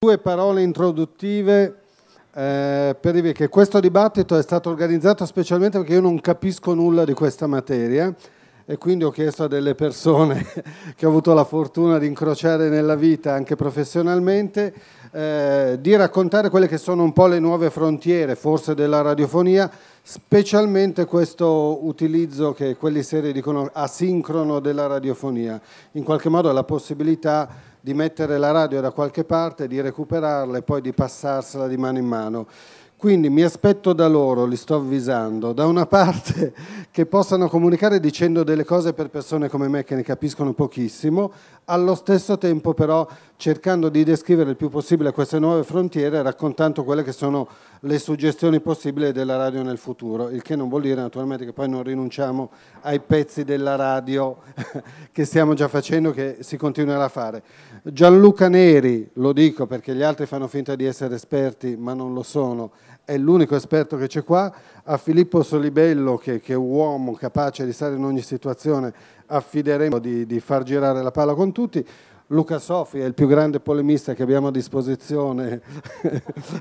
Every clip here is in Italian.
Due parole introduttive eh, per dire che questo dibattito è stato organizzato specialmente perché io non capisco nulla di questa materia e quindi ho chiesto a delle persone che ho avuto la fortuna di incrociare nella vita anche professionalmente eh, di raccontare quelle che sono un po' le nuove frontiere forse della radiofonia specialmente questo utilizzo che quelli seri dicono asincrono della radiofonia. In qualche modo la possibilità di mettere la radio da qualche parte, di recuperarla e poi di passarsela di mano in mano. Quindi mi aspetto da loro, li sto avvisando, da una parte che possano comunicare dicendo delle cose per persone come me che ne capiscono pochissimo, allo stesso tempo però cercando di descrivere il più possibile queste nuove frontiere raccontando quelle che sono le suggestioni possibili della radio nel futuro, il che non vuol dire naturalmente che poi non rinunciamo ai pezzi della radio che stiamo già facendo, che si continuerà a fare. Gianluca Neri, lo dico perché gli altri fanno finta di essere esperti ma non lo sono, è l'unico esperto che c'è qua, a Filippo Solibello che, che, è un uomo capace di stare in ogni situazione affideremo di, di far girare la palla con tutti. Luca Sofi è il più grande polemista che abbiamo a disposizione.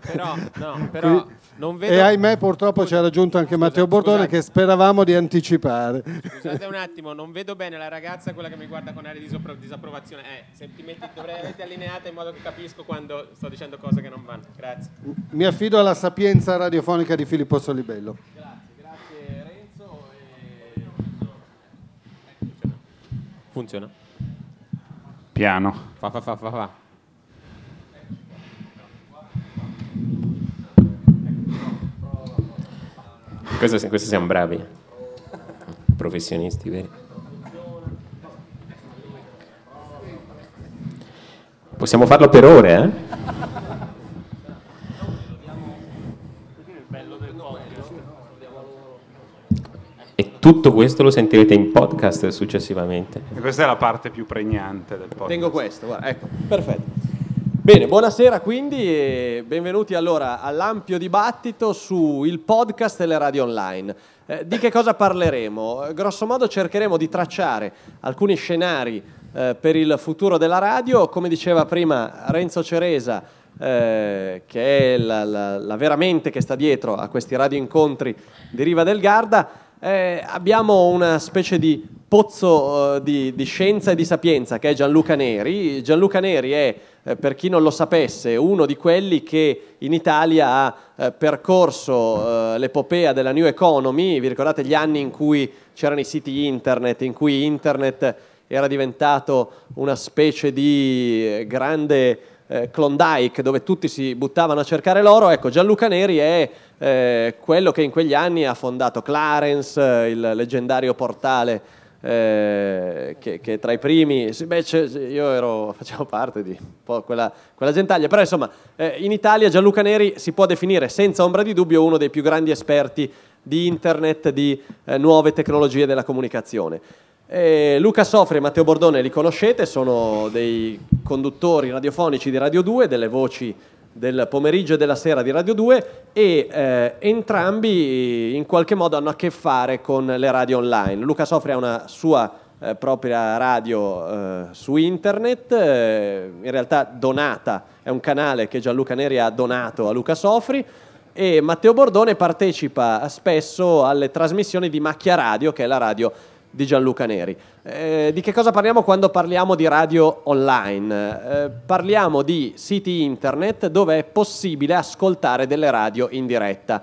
Però, no, però non vedo... E ahimè purtroppo ci ha raggiunto anche Matteo Bordone scusate. che speravamo di anticipare. Scusate un attimo, non vedo bene la ragazza, quella che mi guarda con aria di sopra- disapprovazione. Eh, se ti metti, dovrei allineata in modo che capisco quando sto dicendo cose che non vanno. Grazie. Mi affido alla sapienza radiofonica di Filippo Solibello. Grazie, grazie Renzo. E... Funziona. Piano. Fa fa fa fa fa. Questo, questo siamo bravi. Professionisti veri. Possiamo farlo per ore, eh? Tutto questo lo sentirete in podcast successivamente. E questa è la parte più pregnante del podcast. Tengo questo, guarda, ecco, perfetto. Bene, buonasera quindi e benvenuti allora all'ampio dibattito sul podcast e le radio online. Eh, di che cosa parleremo? Grosso modo cercheremo di tracciare alcuni scenari eh, per il futuro della radio, come diceva prima Renzo Ceresa, eh, che è la, la- la vera mente che sta dietro a questi radio incontri di Riva del Garda. Eh, abbiamo una specie di pozzo eh, di, di scienza e di sapienza che è Gianluca Neri. Gianluca Neri è, eh, per chi non lo sapesse, uno di quelli che in Italia ha eh, percorso eh, l'epopea della New Economy. Vi ricordate gli anni in cui c'erano i siti internet, in cui internet era diventato una specie di eh, grande eh, Klondike dove tutti si buttavano a cercare l'oro, ecco Gianluca Neri è eh, quello che in quegli anni ha fondato Clarence, eh, il leggendario portale eh, che, che tra i primi, sì, beh, io ero, facevo parte di quella, quella gentaglia, però insomma eh, in Italia Gianluca Neri si può definire senza ombra di dubbio uno dei più grandi esperti di internet, di eh, nuove tecnologie della comunicazione. Eh, Luca Sofri e Matteo Bordone li conoscete, sono dei conduttori radiofonici di Radio 2, delle voci del pomeriggio e della sera di Radio 2 e eh, entrambi in qualche modo hanno a che fare con le radio online. Luca Sofri ha una sua eh, propria radio eh, su internet, eh, in realtà donata, è un canale che Gianluca Neri ha donato a Luca Sofri e Matteo Bordone partecipa spesso alle trasmissioni di Macchia Radio, che è la radio di Gianluca Neri. Eh, di che cosa parliamo quando parliamo di radio online? Eh, parliamo di siti internet dove è possibile ascoltare delle radio in diretta.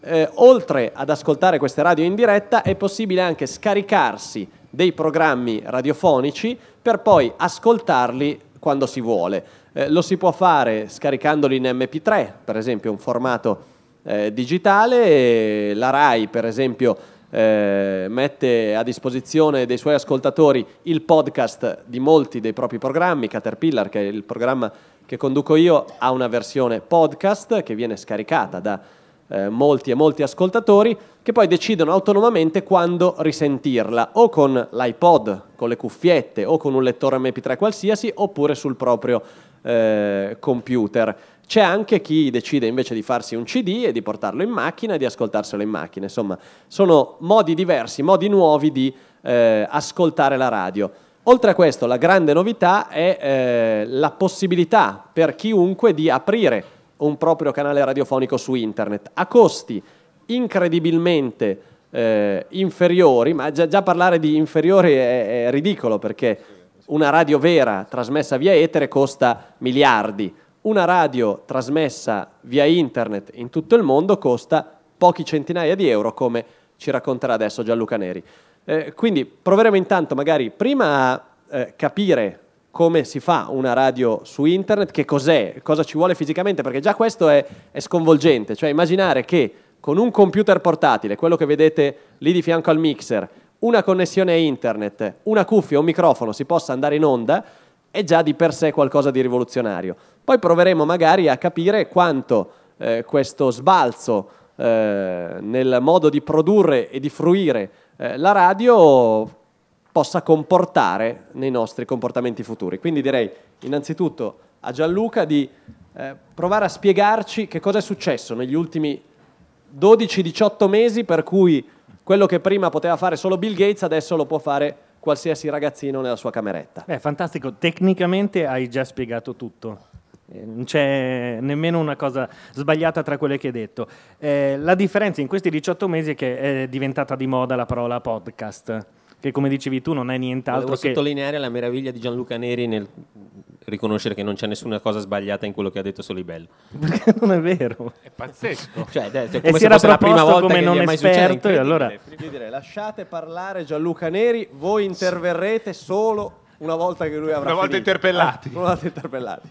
Eh, oltre ad ascoltare queste radio in diretta è possibile anche scaricarsi dei programmi radiofonici per poi ascoltarli quando si vuole. Eh, lo si può fare scaricandoli in MP3, per esempio un formato eh, digitale, la RAI per esempio eh, mette a disposizione dei suoi ascoltatori il podcast di molti dei propri programmi, Caterpillar che è il programma che conduco io ha una versione podcast che viene scaricata da eh, molti e molti ascoltatori che poi decidono autonomamente quando risentirla o con l'iPod, con le cuffiette o con un lettore MP3 qualsiasi oppure sul proprio eh, computer. C'è anche chi decide invece di farsi un CD e di portarlo in macchina e di ascoltarselo in macchina. Insomma, sono modi diversi, modi nuovi di eh, ascoltare la radio. Oltre a questo, la grande novità è eh, la possibilità per chiunque di aprire un proprio canale radiofonico su internet a costi incredibilmente eh, inferiori, ma già, già, parlare di inferiori è, è ridicolo perché una radio vera trasmessa via etere costa miliardi, una radio trasmessa via internet in tutto il mondo costa pochi centinaia di euro, come ci racconterà adesso Gianluca Neri. Eh, quindi proveremo intanto magari prima a eh, capire come si fa una radio su internet, che cos'è, cosa ci vuole fisicamente, perché già questo è, è sconvolgente, cioè immaginare che con un computer portatile, quello che vedete lì di fianco al mixer, una connessione internet, una cuffia, un microfono si possa andare in onda, è già di per sé qualcosa di rivoluzionario. Poi proveremo magari a capire quanto eh, questo sbalzo eh, nel modo di produrre e di fruire eh, la radio possa comportare nei nostri comportamenti futuri. Quindi direi innanzitutto a Gianluca di eh, provare a spiegarci che cosa è successo negli ultimi 12-18 mesi per cui quello che prima poteva fare solo Bill Gates adesso lo può fare qualsiasi ragazzino nella sua cameretta. È fantastico, tecnicamente hai già spiegato tutto. Eh, non c'è nemmeno una cosa sbagliata tra quelle che hai detto. Eh, la differenza in questi 18 mesi è che è diventata di moda la parola podcast che come dicevi tu non è nient'altro Volevo che... sottolineare la meraviglia di Gianluca Neri nel riconoscere che non c'è nessuna cosa sbagliata in quello che ha detto Solibello. Perché non è vero. È pazzesco. Cioè, de- e come si se era fosse la prima volta come che non gli è mai successo, esperto e allora... direi lasciate parlare Gianluca Neri, voi interverrete solo una volta che lui avrà Una volta finito. interpellati. Eh, una volta interpellati.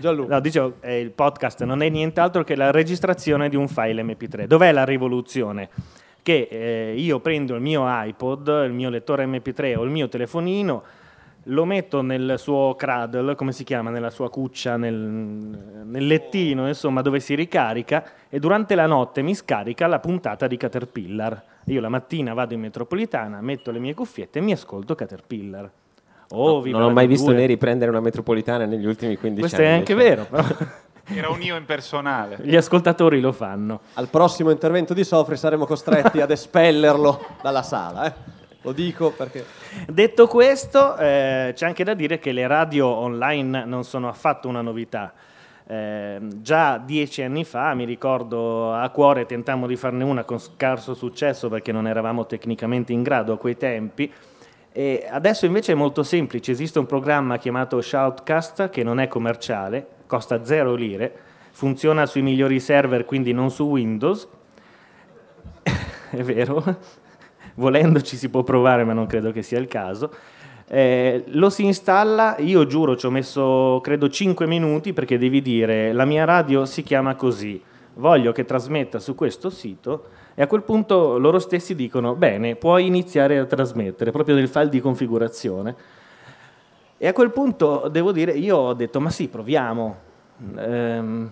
Gianluca. No, dicevo, eh, il podcast non è nient'altro che la registrazione di un file MP3. Dov'è la rivoluzione? Che eh, io prendo il mio iPod, il mio lettore MP3 o il mio telefonino, lo metto nel suo cradle, come si chiama, nella sua cuccia, nel, nel lettino, insomma, dove si ricarica e durante la notte mi scarica la puntata di Caterpillar. Io la mattina vado in metropolitana, metto le mie cuffiette e mi ascolto Caterpillar. Oh, viva non ho mai visto D2. Neri prendere una metropolitana negli ultimi 15 Questo anni. è anche cioè. vero, però Era un io impersonale. gli ascoltatori lo fanno. Al prossimo intervento di Sofri saremo costretti ad espellerlo dalla sala. eh. Lo dico perché... Detto questo, eh, c'è anche da dire che le radio online non sono affatto una novità. Eh, già dieci anni fa, mi ricordo a cuore, tentammo di farne una con scarso successo perché non eravamo tecnicamente in grado a quei tempi. E adesso invece è molto semplice, esiste un programma chiamato Shoutcast che non è commerciale, costa zero lire, funziona sui migliori server, quindi non su Windows. è vero, volendo ci si può provare, ma non credo che sia il caso. Eh, lo si installa, io giuro ci ho messo credo 5 minuti perché devi dire la mia radio si chiama così, voglio che trasmetta su questo sito e a quel punto loro stessi dicono bene, puoi iniziare a trasmettere proprio nel file di configurazione. E a quel punto devo dire, io ho detto ma sì, proviamo, Ehm,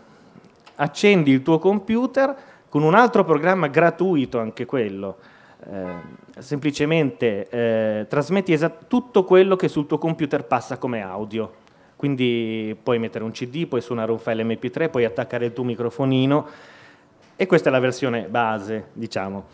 accendi il tuo computer con un altro programma gratuito anche quello. Eh, semplicemente eh, trasmetti esat- tutto quello che sul tuo computer passa come audio. Quindi puoi mettere un CD, puoi suonare un file MP3, puoi attaccare il tuo microfonino e questa è la versione base, diciamo.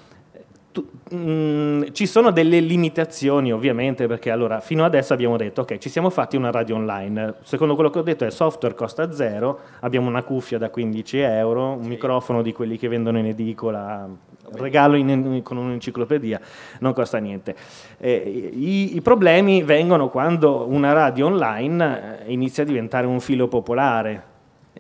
Tu- mm, ci sono delle limitazioni ovviamente perché allora fino adesso abbiamo detto ok ci siamo fatti una radio online secondo quello che ho detto il software costa zero abbiamo una cuffia da 15 euro un microfono di quelli che vendono in edicola regalo in- con un'enciclopedia non costa niente Eh, i, i problemi vengono quando una radio online eh, inizia a diventare un filo popolare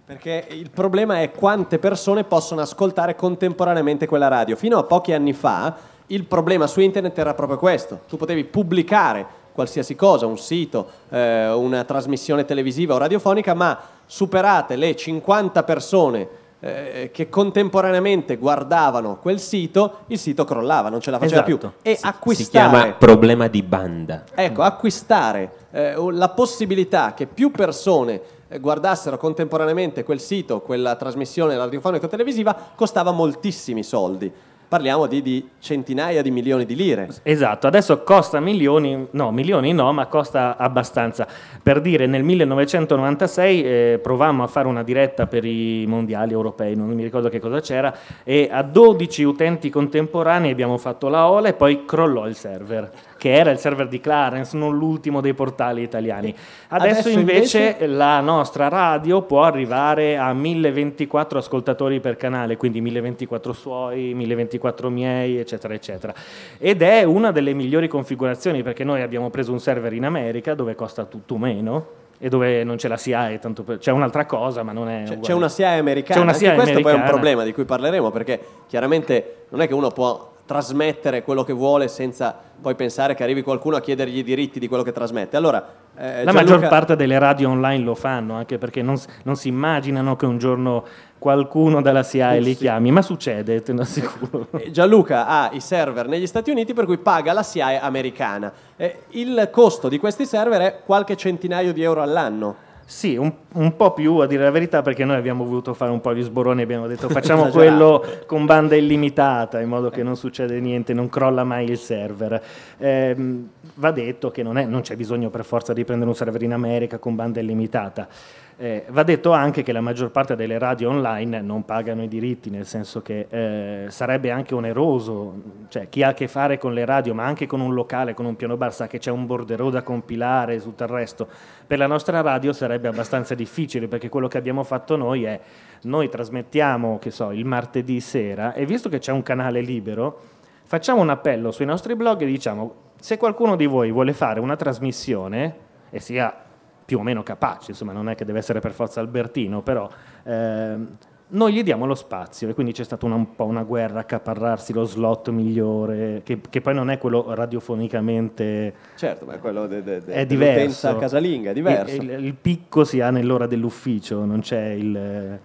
Perché il problema è quante persone possono ascoltare contemporaneamente quella radio. Fino a pochi anni fa il problema su internet era proprio questo. Tu potevi pubblicare qualsiasi cosa, un sito, eh, una trasmissione televisiva o radiofonica, ma superate le 50 persone eh, che contemporaneamente guardavano quel sito, il sito crollava, non ce la faceva Esatto. più. E Si acquistare chiama problema di banda. Ecco, acquistare eh, la possibilità che più persone eh, guardassero contemporaneamente quel sito, quella trasmissione radiofonica o televisiva, costava moltissimi soldi. Parliamo di, di centinaia di milioni di lire. Esatto, adesso costa milioni, no, milioni no, ma costa abbastanza. Per dire, nel 1996 eh, provammo a fare una diretta per i mondiali europei, non mi ricordo che cosa c'era, e a 12 utenti contemporanei abbiamo fatto la ola e poi crollò il server. Che era il server di Clarence, non l'ultimo dei portali italiani. Adesso, Adesso invece, invece- la nostra radio può arrivare a 1024 ascoltatori per canale, quindi 1024 suoi, 1024 miei, eccetera, eccetera. Ed è una delle migliori configurazioni perché noi abbiamo preso un server in America dove costa tutto meno e dove non c'è la SIAE, tanto per- c'è un'altra cosa, ma non è C'è, c'è una SIAE americana, C'è una SIAE questo poi è un americana. problema di cui parleremo perché chiaramente non è che uno può trasmettere quello che vuole senza poi pensare che arrivi qualcuno a chiedergli i diritti di quello che trasmette. Allora, eh, La Gianluca- maggior parte delle radio online lo fanno, anche perché non, non si immaginano che un giorno qualcuno dalla SIAE li chiami, ma succede, te lo assicuro. Eh, Gianluca ha i server negli Stati Uniti per cui paga la SIAE americana. Eh, il costo di questi server è qualche centinaio di euro all'anno. Sì, un, un po' più a dire la verità, perché noi abbiamo voluto fare un po' gli sboroni, abbiamo detto facciamo quello con banda illimitata, in modo che non succede niente, non crolla mai il server. Ehm, va detto che non, è- non c'è bisogno per forza di prendere un server in America con banda illimitata. Eh, va detto anche che la maggior parte delle radio online non pagano i diritti, nel senso che eh, sarebbe anche oneroso, cioè chi ha a che fare con le radio, ma anche con un locale, con un piano bar, sa che c'è un borderò da compilare e tutto il resto. Per la nostra radio sarebbe abbastanza difficile, perché quello che abbiamo fatto noi è, noi trasmettiamo, che so, il martedì sera, e visto che c'è un canale libero, facciamo un appello sui nostri blog e diciamo, se qualcuno di voi vuole fare una trasmissione, e sia più o meno capace, insomma non è che deve essere per forza Albertino, però ehm, noi gli diamo lo spazio e quindi c'è stata una- un po' una guerra a accaparrarsi lo slot migliore, che, che poi non è quello radiofonicamente Certo, ma quello de- de- de- è diverso. casalinga è diverso. Il, il- il picco si ha nell'ora dell'ufficio, non c'è il... eh,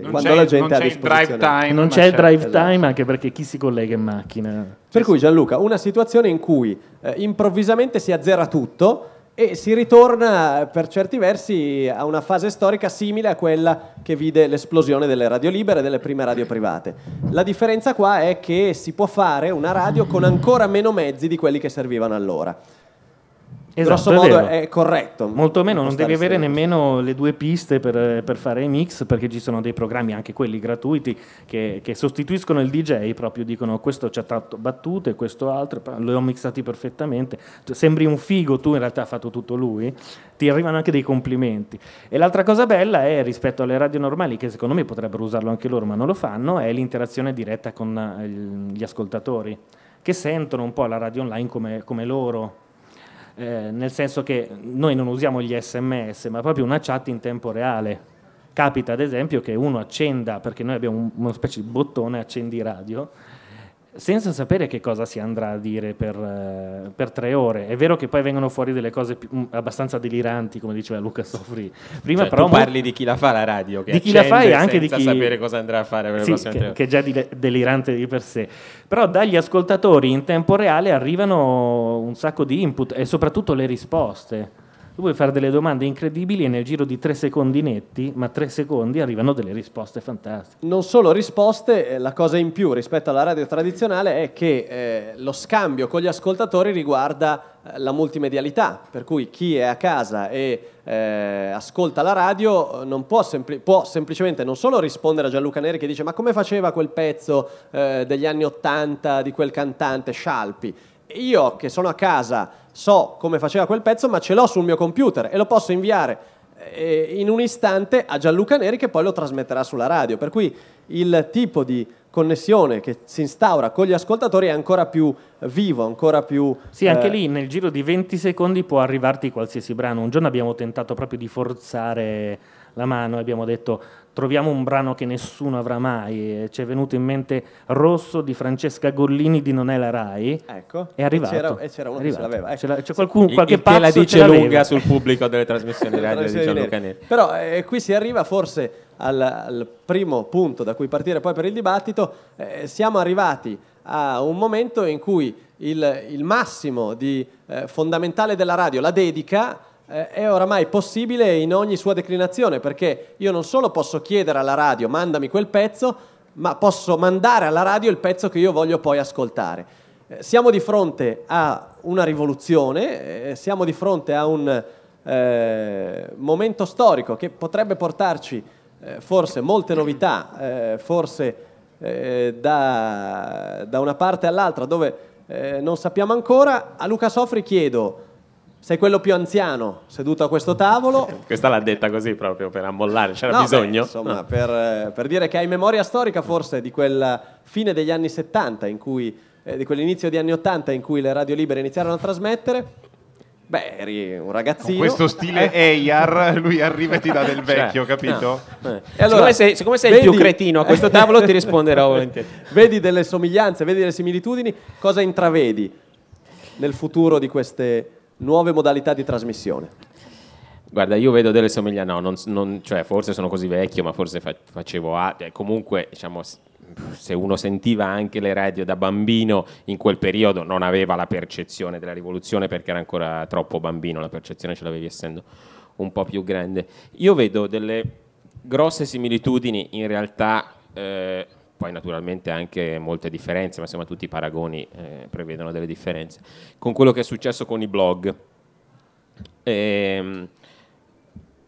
Non Quando c'è, la gente non c'è il drive time. non c'è il drive esatto. time anche perché chi si collega in macchina? Per cui Gianluca, una situazione in cui eh, improvvisamente si azzera tutto e si ritorna eh, per certi versi a una fase storica simile a quella che vide l'esplosione delle radio libere e delle prime radio private. La differenza qua è che si può fare una radio con ancora meno mezzi di quelli che servivano allora. Esatto, Grosso modo è, corretto. Molto meno, non devi avere nemmeno le due piste per, per fare i mix perché ci sono dei programmi, anche quelli gratuiti, che, che sostituiscono il DJ, proprio dicono questo ci ha tratto battute, questo altro, li ho mixati perfettamente. Tu Sembri un figo, tu in realtà hai fatto tutto lui, ti arrivano anche dei complimenti. E l'altra cosa bella è, rispetto alle radio normali, che secondo me potrebbero usarlo anche loro ma non lo fanno, è l'interazione diretta con eh, gli ascoltatori, che sentono un po' la radio online come, come loro. Eh, nel senso che noi non usiamo gli sms, ma proprio una chat in tempo reale. Capita ad esempio che uno accenda, perché noi abbiamo un- una specie di bottone accendi radio, senza sapere che cosa si andrà a dire per, eh, per tre ore. È vero che poi vengono fuori delle cose più- mm, abbastanza deliranti, come diceva Luca Sofri. Prima Cioè, però tu parli di chi la fa la radio, che di chi la fa e anche di senza chi sapere cosa andrà a fare per Sì, tre che, ore. che è già dile- delirante di per sé. Però dagli ascoltatori in tempo reale arrivano un sacco di input e soprattutto le risposte. Tu puoi fare delle domande incredibili e nel giro di tre secondi netti, ma tre secondi arrivano delle risposte fantastiche. Non solo risposte, eh, la cosa in più rispetto alla radio tradizionale è che eh, lo scambio con gli ascoltatori riguarda eh, la multimedialità, per cui chi è a casa e eh, ascolta la radio eh, non può, sempli- può semplicemente non solo rispondere a Gianluca Neri che dice ma come faceva quel pezzo degli anni Ottanta di quel cantante Scialpi. Io che sono a casa so come faceva quel pezzo ma ce l'ho sul mio computer e lo posso inviare eh, in un istante a Gianluca Neri che poi lo trasmetterà sulla radio. Per cui il tipo di connessione che si instaura con gli ascoltatori è ancora più vivo, ancora più... Sì, anche eh, lì nel giro di 20 secondi può arrivarti qualsiasi brano. Un giorno abbiamo tentato proprio di forzare la mano e abbiamo detto troviamo un brano che nessuno avrà mai. Ci è venuto in mente Rosso di Francesca Gollini di Non è la Rai. Ecco, È arrivato. E c'era, e c'era uno che ce l'aveva. ecco. C'è qualcuno, Il- qualche il che la pazzo ce dice lunga sul pubblico delle trasmissioni radio di Gianluca Neri. Neri. Però eh, qui si arriva forse al, al primo punto da cui partire poi per il dibattito. Eh, siamo arrivati a un momento in cui il, il massimo di eh, fondamentale della radio, la dedica, eh, è oramai possibile in ogni sua declinazione, perché io non solo posso chiedere alla radio mandami quel pezzo, ma posso mandare alla radio il pezzo che io voglio poi ascoltare. Eh, siamo di fronte a una rivoluzione, eh, siamo di fronte a un eh, momento storico che potrebbe portarci eh, forse molte novità, eh, forse da, da una parte all'altra, dove non sappiamo ancora. A Luca Sofri chiedo, sei quello più anziano seduto a questo tavolo? Questa l'ha detta così proprio per ammollare, c'era No, bisogno? beh, insomma, per, eh, per dire che hai memoria storica forse di quella fine degli anni 70, in cui, eh, di quell'inizio degli anni 80 in cui le radio libere iniziarono a trasmettere. Beh, eri un Con ragazzino. questo stile Eyar, lui arriva e ti dà del vecchio, Cioè, capito? Eh, E Siccome sei- siccome sei il più vedi- cretino a questo tavolo, ti risponderò volentieri. vedi delle somiglianze, vedi delle similitudini, cosa intravedi nel futuro di queste nuove modalità di trasmissione? Guarda, io vedo delle somiglianze, no, non, non- cioè, forse sono così vecchio, ma forse fa- facevo a, eh, comunque, diciamo, se uno sentiva anche le radio da bambino in quel periodo non aveva la percezione della rivoluzione perché era ancora troppo bambino, la percezione ce l'avevi essendo un po' più grande. Io vedo delle grosse similitudini in realtà, eh, poi naturalmente anche molte differenze, ma insomma tutti i paragoni eh, prevedono delle differenze, con quello che è successo con i blog. Ehm,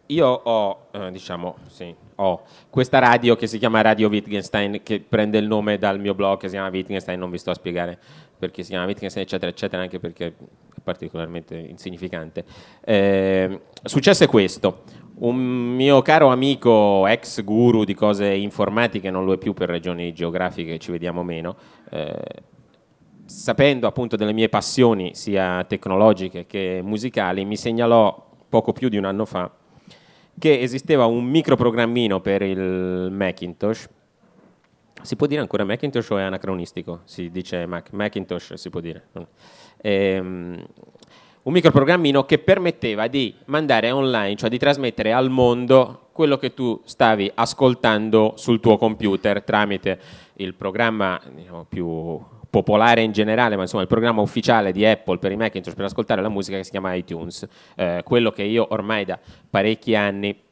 io ho, eh, diciamo, sì, ho questa radio che si chiama Radio Wittgenstein, che prende il nome dal mio blog che si chiama Wittgenstein, non vi sto a spiegare perché si chiama Wittgenstein, eccetera, eccetera, anche perché è particolarmente insignificante. Eh, successo è questo. Un mio caro amico, ex guru di cose informatiche, non lo è più per ragioni geografiche, ci vediamo meno, eh, sapendo appunto delle mie passioni sia tecnologiche che musicali, mi segnalò poco più di un anno fa che esisteva un microprogrammino per il Macintosh. Si può dire ancora Macintosh o è anacronistico? Si dice Mac. Macintosh, si può dire. Ehm, un microprogrammino che permetteva di mandare online, cioè di trasmettere al mondo quello che tu stavi ascoltando sul tuo computer tramite il programma diciamo, più popolare in generale, ma insomma il programma ufficiale di Apple per i Macintosh per ascoltare la musica che si chiama iTunes, eh, quello che io ormai da parecchi anni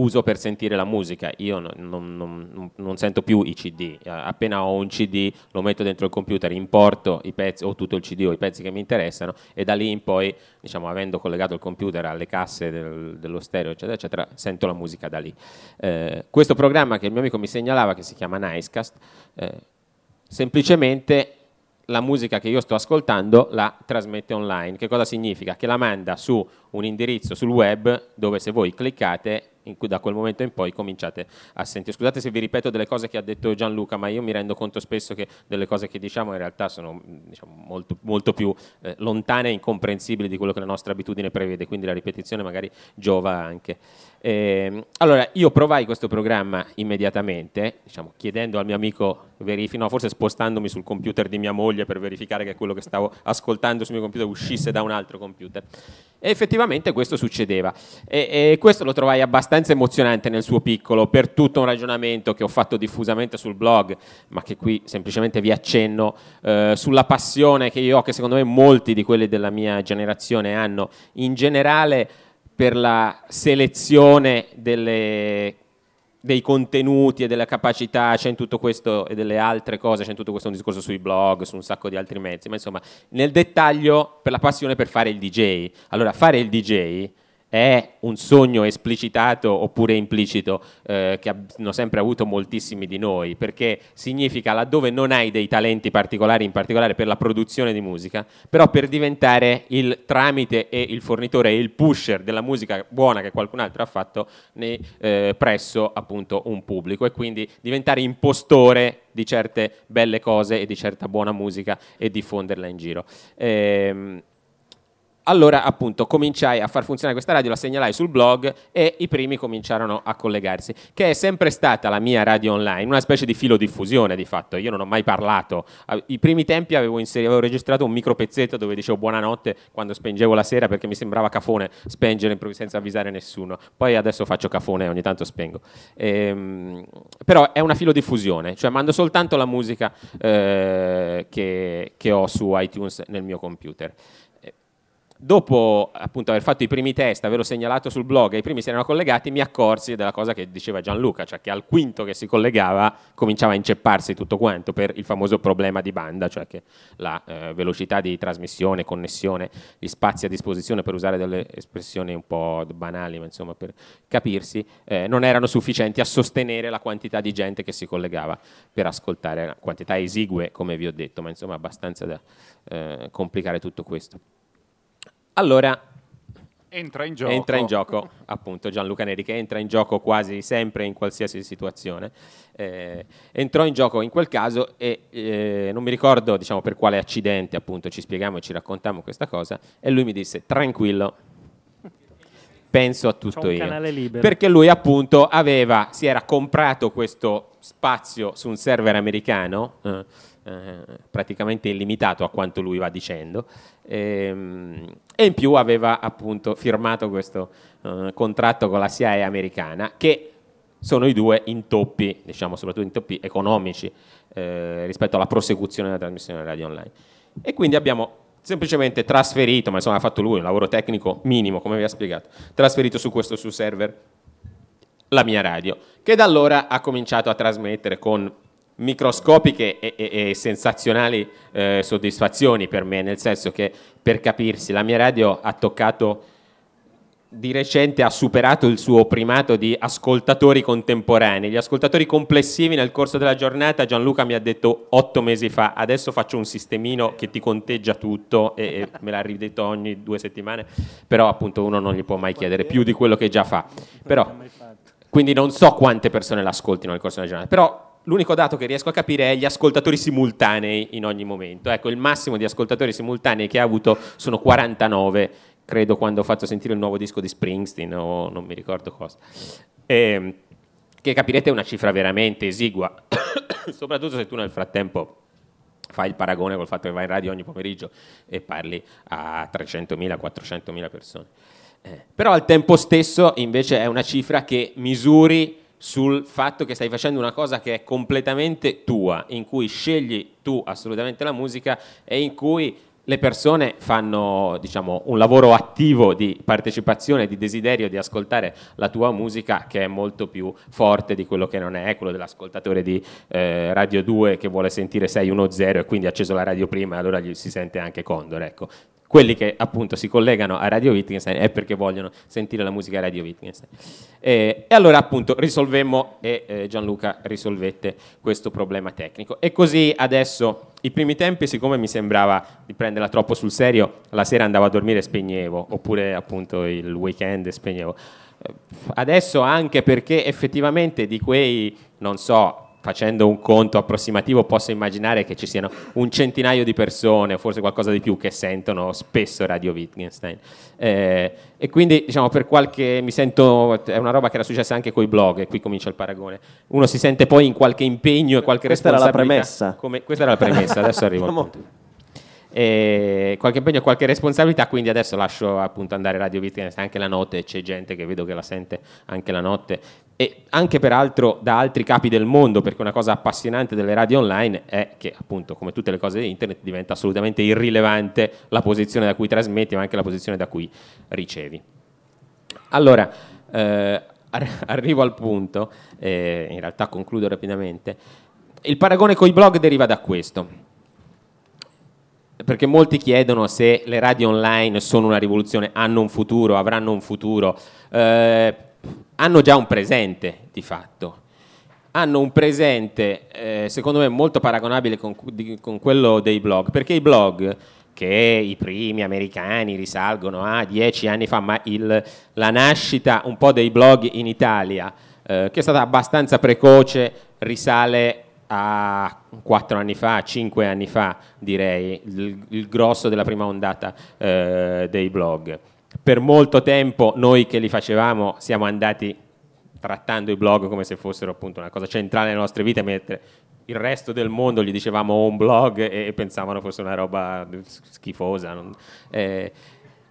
uso per sentire la musica. Io non, non- non- non sento più i CD. Eh, Appena ho un CD lo metto dentro il computer, importo i pezzi o tutto il CD o i pezzi che mi interessano e da lì in poi, diciamo, avendo collegato il computer alle casse del- dello stereo, eccetera, eccetera, sento la musica da lì. Eh, questo programma che il mio amico mi segnalava, che si chiama Nicecast, eh, semplicemente la musica che io sto ascoltando la trasmette online. Che cosa significa? Che la manda su un indirizzo sul web dove se voi cliccate, cui da quel momento in poi cominciate a sentire. Scusate se vi ripeto delle cose che ha detto Gianluca, ma io mi rendo conto spesso che delle cose che diciamo in realtà sono diciamo, molto, molto più eh, lontane e incomprensibili di quello che la nostra abitudine prevede, quindi la ripetizione magari giova anche. Ehm, allora, io provai questo programma immediatamente, diciamo, chiedendo al mio amico verifichi, no, forse spostandomi sul computer di mia moglie per verificare che quello che stavo ascoltando sul mio computer uscisse da un altro computer. E effettivamente questo succedeva. E, e questo lo trovai abbastanza emozionante nel suo piccolo, per tutto un ragionamento che ho fatto diffusamente sul blog, ma che qui semplicemente vi accenno, eh, sulla passione che io ho, che secondo me molti di quelli della mia generazione hanno, in generale per la selezione delle dei contenuti e della capacità, c'è in tutto questo e delle altre cose, c'è in tutto questo un discorso sui blog, su un sacco di altri mezzi, ma insomma, nel dettaglio per la passione per fare il DJ. Allora, fare il DJ è un sogno esplicitato oppure implicito eh, che hanno sempre avuto moltissimi di noi, perché significa laddove non hai dei talenti particolari, in particolare per la produzione di musica, però per diventare il tramite e il fornitore e il pusher della musica buona che qualcun altro ha fatto ne- eh, presso appunto un pubblico e quindi diventare impostore di certe belle cose e di certa buona musica e diffonderla in giro. Ehm, allora, appunto, cominciai a far funzionare questa radio, la segnalai sul blog e i primi cominciarono a collegarsi, che è sempre stata la mia radio online, una specie di filo diffusione di fatto. Io non ho mai parlato. I primi tempi avevo, inseri- avevo registrato un micro pezzetto dove dicevo buonanotte quando spengevo la sera perché mi sembrava cafone spengere senza avvisare nessuno. Poi adesso faccio cafone e ogni tanto spengo. Ehm, però è una filo diffusione, cioè mando soltanto la musica eh, che, che ho su iTunes nel mio computer. Dopo appunto aver fatto i primi test, averlo segnalato sul blog e i primi si erano collegati, mi accorsi della cosa che diceva Gianluca, cioè che al quinto che si collegava cominciava a incepparsi tutto quanto per il famoso problema di banda, cioè che la eh, velocità di trasmissione, connessione, gli spazi a disposizione per usare delle espressioni un po' banali, ma insomma per capirsi, eh, non erano sufficienti a sostenere la quantità di gente che si collegava per ascoltare, quantità esigue come vi ho detto, ma insomma abbastanza da eh, complicare tutto questo. Allora Entra in gioco. entra in gioco appunto Gianluca Neri che entra in gioco quasi sempre in qualsiasi situazione. Eh, entrò in gioco in quel caso e eh, non mi ricordo diciamo, per quale accidente appunto ci spieghiamo e ci raccontammo questa cosa e lui mi disse tranquillo. Penso a tutto io. canale libero. Perché lui appunto aveva, si era comprato questo spazio su un server americano, eh, eh, praticamente illimitato a quanto lui va dicendo, ehm, e in più aveva appunto firmato questo eh, contratto con la CIA americana, che sono i due intoppi, diciamo soprattutto intoppi economici eh, rispetto alla prosecuzione della trasmissione radio online. E quindi abbiamo semplicemente trasferito, ma insomma ha fatto lui un lavoro tecnico minimo, come vi ha spiegato, trasferito su questo suo server la mia radio, che da allora ha cominciato a trasmettere con microscopiche e, e- e sensazionali eh, soddisfazioni per me, nel senso che per capirsi la mia radio ha toccato di recente ha superato il suo primato di ascoltatori contemporanei. Gli ascoltatori complessivi nel corso della giornata, Gianluca mi ha detto otto mesi fa, adesso faccio un sistemino che ti conteggia tutto e, e me l'ha ridetto ogni due settimane, però appunto uno non gli può mai chiedere più di quello che già fa. Però, quindi non so quante persone l'ascoltino nel corso della giornata, però l'unico dato che riesco a capire è gli ascoltatori simultanei in ogni momento. Ecco, il massimo di ascoltatori simultanei che ha avuto sono 49, credo quando ho fatto sentire il nuovo disco di Springsteen o non mi ricordo cosa. Ehm, che capirete è una cifra veramente esigua, soprattutto se tu nel frattempo fai il paragone col fatto che vai in radio ogni pomeriggio e parli a 300.000, 400.000 persone. Eh, però al tempo stesso invece è una cifra che misuri sul fatto che stai facendo una cosa che è completamente tua, in cui scegli tu assolutamente la musica e in cui le persone fanno diciamo, un lavoro attivo di partecipazione, di desiderio di ascoltare la tua musica che è molto più forte di quello che non è, quello dell'ascoltatore di eh, Radio 2 che vuole sentire 610 e quindi ha acceso la radio prima e allora gli si sente anche Condor. Ecco. Quelli che appunto si collegano a Radio Wittgenstein è perché vogliono sentire la musica Radio Wittgenstein. Eh, e allora appunto risolvemmo e eh, Gianluca risolvette questo problema tecnico. E così adesso, i primi tempi, siccome mi sembrava di prenderla troppo sul serio, la sera andavo a dormire e spegnevo, oppure appunto il weekend spegnevo. Adesso anche perché effettivamente di quei, non so, facendo un conto approssimativo posso immaginare che ci siano un centinaio di persone, forse qualcosa di più, che sentono spesso Radio Wittgenstein. Eh, e quindi, diciamo, per qualche mi sento, è una roba che era successa anche con i blog, e qui comincia il paragone. Uno si sente poi in qualche impegno e qualche Questa era la responsabilità. premessa. Come- questa era la premessa, adesso arrivo al punto. E qualche impegno e qualche responsabilità, quindi adesso lascio appunto andare Radio Wittgenstein anche la notte, c'è gente che vedo che la sente anche la notte e anche peraltro da altri capi del mondo, perché una cosa appassionante delle radio online è che appunto come tutte le cose di internet diventa assolutamente irrilevante la posizione da cui trasmetti, ma anche la posizione da cui ricevi. Allora, eh, ar- arrivo al punto, eh, in realtà concludo rapidamente. Il paragone con i blog deriva da questo perché molti chiedono se le radio online sono una rivoluzione, hanno un futuro, avranno un futuro. Eh, hanno già un presente, di fatto. Hanno un presente, eh, secondo me, molto paragonabile con, di- con quello dei blog, perché i blog, che i primi americani risalgono a dieci anni fa, ma il- la nascita un po' dei blog in Italia, eh, che è stata abbastanza precoce, risale a quattro anni fa, cinque anni fa, direi, il, il grosso della prima ondata eh, dei blog. Per molto tempo noi che li facevamo siamo andati trattando i blog come se fossero appunto una cosa centrale nelle nostre vite, mentre il resto del mondo gli dicevamo "Ho un blog e, e pensavano fosse una roba schifosa. non- eh,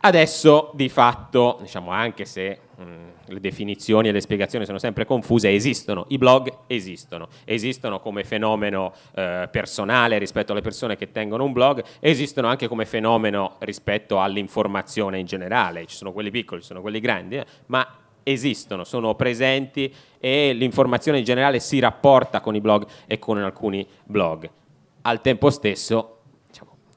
Adesso di fatto, diciamo anche se mh, le definizioni e le spiegazioni sono sempre confuse, esistono, i blog esistono, esistono come fenomeno eh, personale rispetto alle persone che tengono un blog, esistono anche come fenomeno rispetto all'informazione in generale, ci sono quelli piccoli, ci sono quelli grandi, eh, ma esistono, sono presenti e l'informazione in generale si rapporta con i blog e con alcuni blog. Al tempo stesso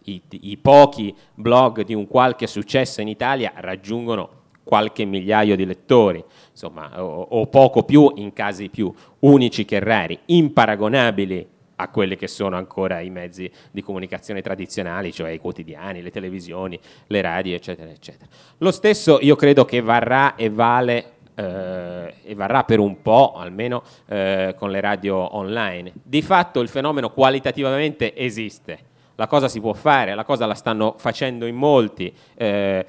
i, i, pochi blog di un qualche successo in Italia raggiungono qualche migliaio di lettori, insomma, o, o, poco più in casi più unici che rari, imparagonabili a quelli che sono ancora i mezzi di comunicazione tradizionali, cioè i quotidiani, le televisioni, le radio, eccetera, eccetera. Lo stesso io credo che varrà e vale eh, e varrà per un po' almeno eh, con le radio online. Di fatto il fenomeno qualitativamente esiste la cosa si può fare, la cosa la stanno facendo in molti. Eh,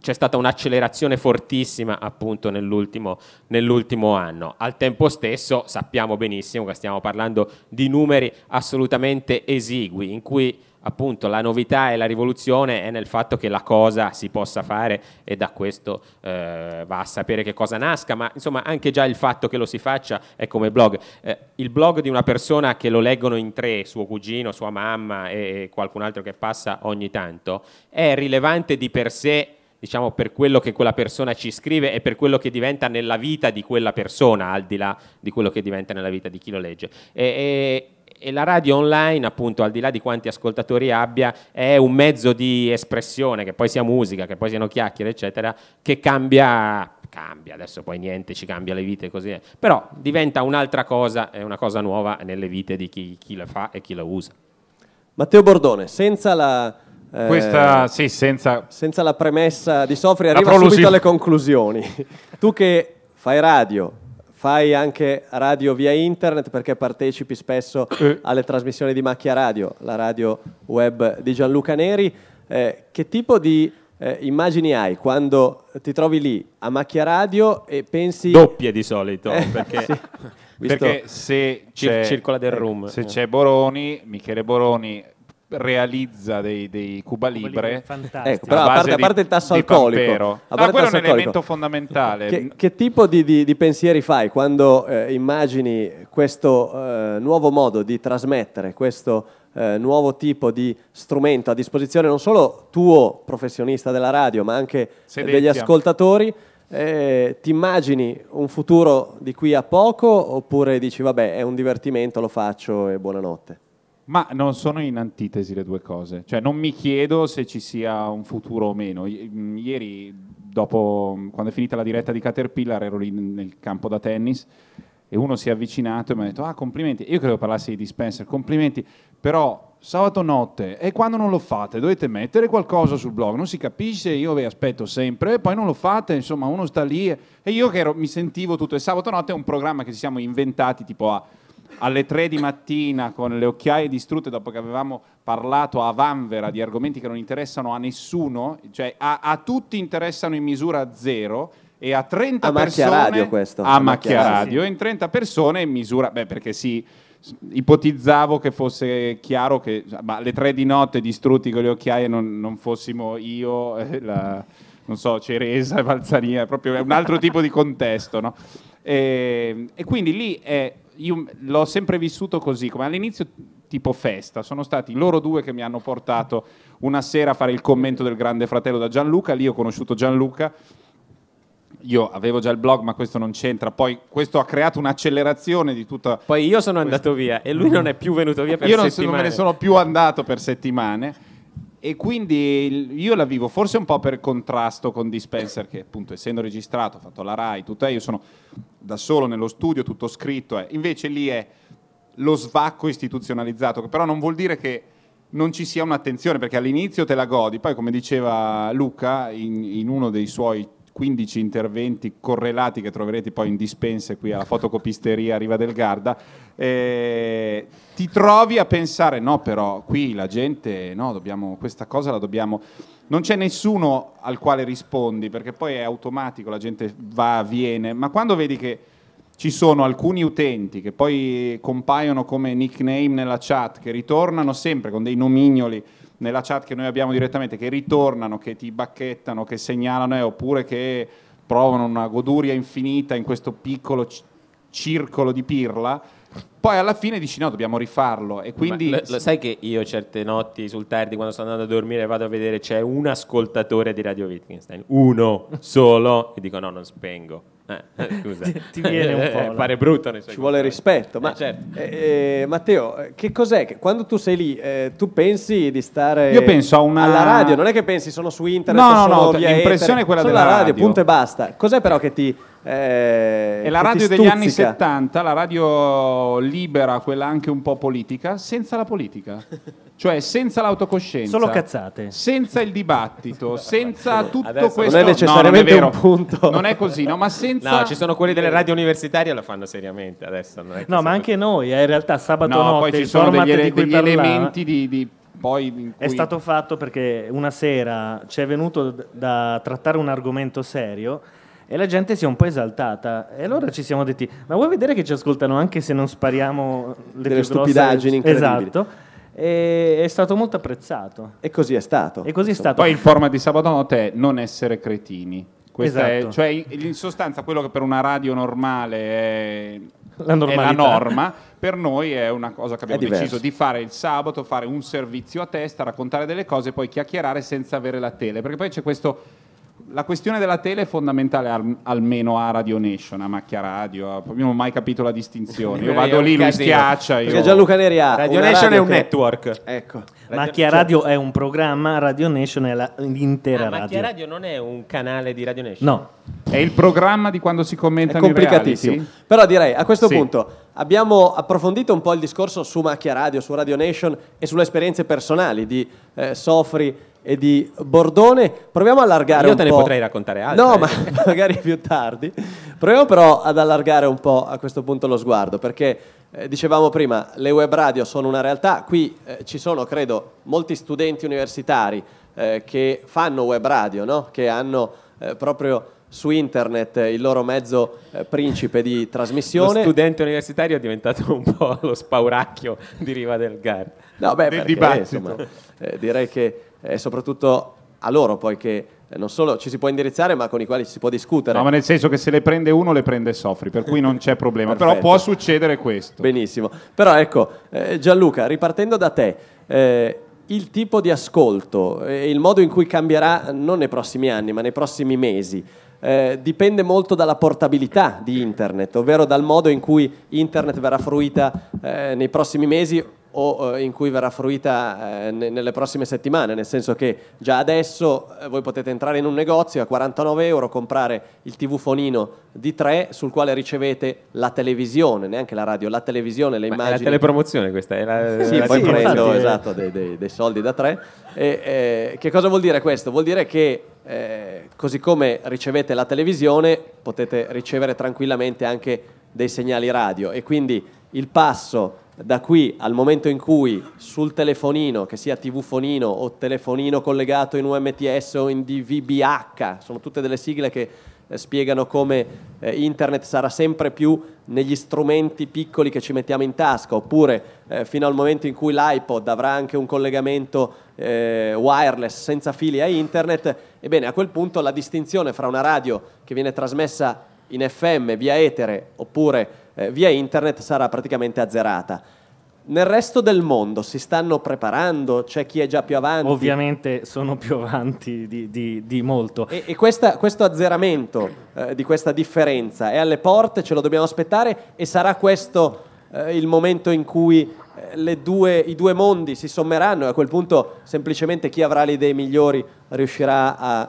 c'è stata un'accelerazione fortissima appunto nell'ultimo, nell'ultimo, anno. Al tempo stesso sappiamo benissimo che stiamo parlando di numeri assolutamente esigui, in cui appunto la novità e la rivoluzione è nel fatto che la cosa si possa fare e da questo eh, va a sapere che cosa nasca, ma insomma anche già il fatto che lo si faccia è come blog. Eh, il blog di una persona che lo leggono in tre, suo cugino, sua mamma e qualcun altro che passa ogni tanto, è rilevante di per sé diciamo, per quello che quella persona ci scrive e per quello che diventa nella vita di quella persona, al di là di quello che diventa nella vita di chi lo legge. E, e, e la radio online, appunto, al di là di quanti ascoltatori abbia, è un mezzo di espressione, che poi sia musica, che poi siano chiacchiere, eccetera, che cambia cambia, adesso poi niente ci cambia le vite così, è. però diventa un'altra cosa, è una cosa nuova nelle vite di chi, chi la fa e chi la usa. Matteo Bordone, senza la, eh, Questa, sì, senza... senza la premessa di Sofri, arriva subito alle conclusioni. tu che fai radio, fai anche radio via internet perché partecipi spesso eh. alle trasmissioni di Macchia Radio, la radio web di Gianluca Neri. Eh, che tipo di eh, immagini hai quando ti trovi lì a Macchia Radio e pensi... Doppie di solito, eh, perché... sì. Perché se c'è, circola del room. Se c'è Boroni, Michele Boroni realizza dei, dei Cuba Libre ecco, però a parte, a parte, il tasso alcolico a ah, quello è un elemento fondamentale. che, che tipo di, di, di, pensieri fai quando eh, immagini questo eh, nuovo modo di trasmettere questo eh, nuovo tipo di strumento a disposizione non solo tuo professionista della radio ma anche Sedezia. degli ascoltatori? Eh, ti immagini un futuro di qui a poco oppure dici vabbè è un divertimento lo faccio e buonanotte ma non sono in antitesi le due cose, cioè non mi chiedo se ci sia un futuro o meno. Mm, ieri, dopo, quando è finita la diretta di Caterpillar, ero lì nel campo da tennis e uno si è avvicinato e mi ha detto ah complimenti, io credo parlassi di dispenser, complimenti, però sabato notte e quando non lo fate dovete mettere qualcosa sul blog, non si capisce, io vi aspetto sempre e poi non lo fate, insomma uno sta lì e, e io che ero, mi sentivo tutto. Il sabato notte è un programma che ci siamo inventati tipo a alle 3 di mattina con le occhiaie distrutte dopo che avevamo parlato a Vanvera di argomenti che non interessano a nessuno, cioè a, a tutti interessano in misura zero e a 30 a persone radio questo. a, a macchia radio, sì. in 30 persone in misura beh perché sì ipotizzavo che fosse chiaro che ma, alle 3 di notte distrutti con le occhiaie non, non fossimo io eh, la, non so Ceresa e Valzania proprio un altro tipo di contesto no? e, e quindi lì è io l'ho sempre vissuto così, come all'inizio tipo festa, sono stati loro due che mi hanno portato una sera a fare il commento del Grande Fratello da Gianluca, lì ho conosciuto Gianluca, io avevo già il blog ma questo non c'entra, poi questo ha creato un'accelerazione di tutta... Poi io sono andato via e lui non è più venuto via per io settimane. Io non me ne sono più andato per settimane e quindi io la vivo forse un po' per contrasto con Dispenser che appunto essendo registrato, ha fatto la RAI, tutto è, io sono da solo nello studio, tutto scritto, è. invece lì è lo svacco istituzionalizzato, che però non vuol dire che non ci sia un'attenzione, perché all'inizio te la godi, poi come diceva Luca in, in uno dei suoi 15 interventi correlati che troverete poi in dispense qui alla fotocopisteria Riva del Garda, eh, ti trovi a pensare no però qui la gente, no, dobbiamo, questa cosa la dobbiamo... Non c'è nessuno al quale rispondi perché poi è automatico, la gente va, viene, ma quando vedi che ci sono alcuni utenti che poi compaiono come nickname nella chat, che ritornano sempre con dei nomignoli nella chat che noi abbiamo direttamente, che ritornano, che ti bacchettano, che segnalano, eh, oppure che provano una goduria infinita in questo piccolo c- circolo di pirla, poi alla fine dici no, dobbiamo rifarlo. E quindi... Lo, lo sai che io certe notti sul tardi quando sto andando a dormire vado a vedere c'è un ascoltatore di Radio Wittgenstein, uno solo, e dico no, non spengo. Eh, scusa. Ti- ti viene un po', Eh, no? Pare brutto nei suoi Ci vuole rispetto. Ma Eh, certo. eh, eh, Matteo, eh, che cos'è? che quando tu sei lì, eh, tu pensi di stare Io penso a una- alla radio, non è che pensi sono su internet, No, no, no, l'impressione etere, è quella sono della la radio, radio. punto e basta. Cos'è però che ti eh, È la radio degli anni stuzzica? 70, la radio libera, quella anche un po' politica, senza la politica. Cioè senza l'autocoscienza. Solo cazzate. Senza il dibattito, senza tutto Adesso questo. non è necessariamente no, non è un punto. Non è così, no, ma senza No, ci sono quelli delle radio universitarie lo fanno seriamente adesso. Non è che No, ma anche noi, eh, in realtà sabato No, notte poi ci sono degli, di cui degli elementi di, di- poi in è cui- stato fatto perché una sera ci è venuto da trattare un argomento serio e la gente si è un po' esaltata e allora ci siamo detti ma vuoi vedere che ci ascoltano anche se non spariamo le Delle stupidaggini grosse incredibili. esatto e è stato molto apprezzato E così è stato. e così è stato Poi il format di sabato notte è non essere cretini. Questa Esatto. è, cioè, in sostanza, quello che per una radio normale è, La è la norma, per noi è una cosa che abbiamo deciso di fare il sabato, fare un servizio a testa, raccontare delle cose e poi chiacchierare senza avere la tele. Perché poi c'è questo. La questione della tele è fondamentale al- almeno a Radio Nation, a Macchia Radio. a- Io non ho mai capito la distinzione. Io È vado lì, lui casino. schiaccia. Perché Io... Gianluca Neri ha Radio Nation radio è un che- network. Ecco. Macchia Radio è un programma Radio Nation è la- l'intera Ah, Macchia radio Radio non è un canale di Radio Nation? no È il programma di quando si È commentano i complicatissimo. reality? Però direi a questo Sì. punto abbiamo approfondito un po' il discorso su Macchia Radio, su Radio Nation e sulle esperienze personali di eh, Sofri e di Bordone. Proviamo a allargare Io un te ne po'. potrei raccontare altre. No, ma magari più tardi. Proviamo però ad allargare un po' a questo punto lo sguardo, perché eh, dicevamo prima, le web radio sono una realtà. Qui eh, ci sono, credo, molti studenti universitari eh, che fanno web radio, no? che hanno eh, proprio su internet eh, il loro mezzo eh, principe di Lo trasmissione. studente universitario è diventato un po' lo spauracchio di Riva del Garda. No, beh, del perché, dibattito. insomma, eh, direi che è soprattutto a loro poi che eh, non solo ci si può indirizzare, ma con i quali si può discutere. No, ma nel senso che se le prende uno le prende Sofri, per cui non c'è problema. Però può succedere questo. Benissimo. Però ecco, eh, Gianluca, ripartendo da te, eh, il tipo di ascolto e il modo in cui cambierà non nei prossimi anni, ma nei prossimi mesi, eh, dipende molto dalla portabilità di Internet, ovvero dal modo in cui Internet verrà fruita eh, nei prossimi mesi o eh, in cui verrà fruita eh, ne- nelle prossime settimane, nel senso che già adesso eh, voi potete entrare in un negozio a 49 euro, comprare il TV fonino di 3 sul quale ricevete la televisione, neanche la radio, la televisione, le Ma è la immagini. telepromozione questa, è la, Sì, la poi sì, prendo infatti, eh. esatto, dei, dei- dei soldi da tre. E, eh, che cosa vuol dire questo? Vuol dire che eh, così come ricevete la televisione, potete ricevere tranquillamente anche dei segnali radio. E quindi il passo da qui al momento in cui sul telefonino, che sia TV fonino o telefonino collegato in UMTS o in DVBH, sono tutte delle sigle che spiegano come eh, internet sarà sempre più negli strumenti piccoli che ci mettiamo in tasca, oppure eh, fino al momento in cui l'iPod avrà anche un collegamento eh, wireless senza fili a internet, ebbene a quel punto la distinzione fra una radio che viene trasmessa in FM via etere oppure eh, via internet sarà praticamente azzerata. Nel resto del mondo si stanno preparando, c'è chi è già più avanti. ovviamente sono più avanti di, di- di molto. E, e questa- questo azzeramento eh, di questa differenza è alle porte, ce lo dobbiamo aspettare? E sarà questo eh, il momento in cui eh, le due- i due mondi si sommeranno? E a quel punto semplicemente chi avrà le idee migliori riuscirà a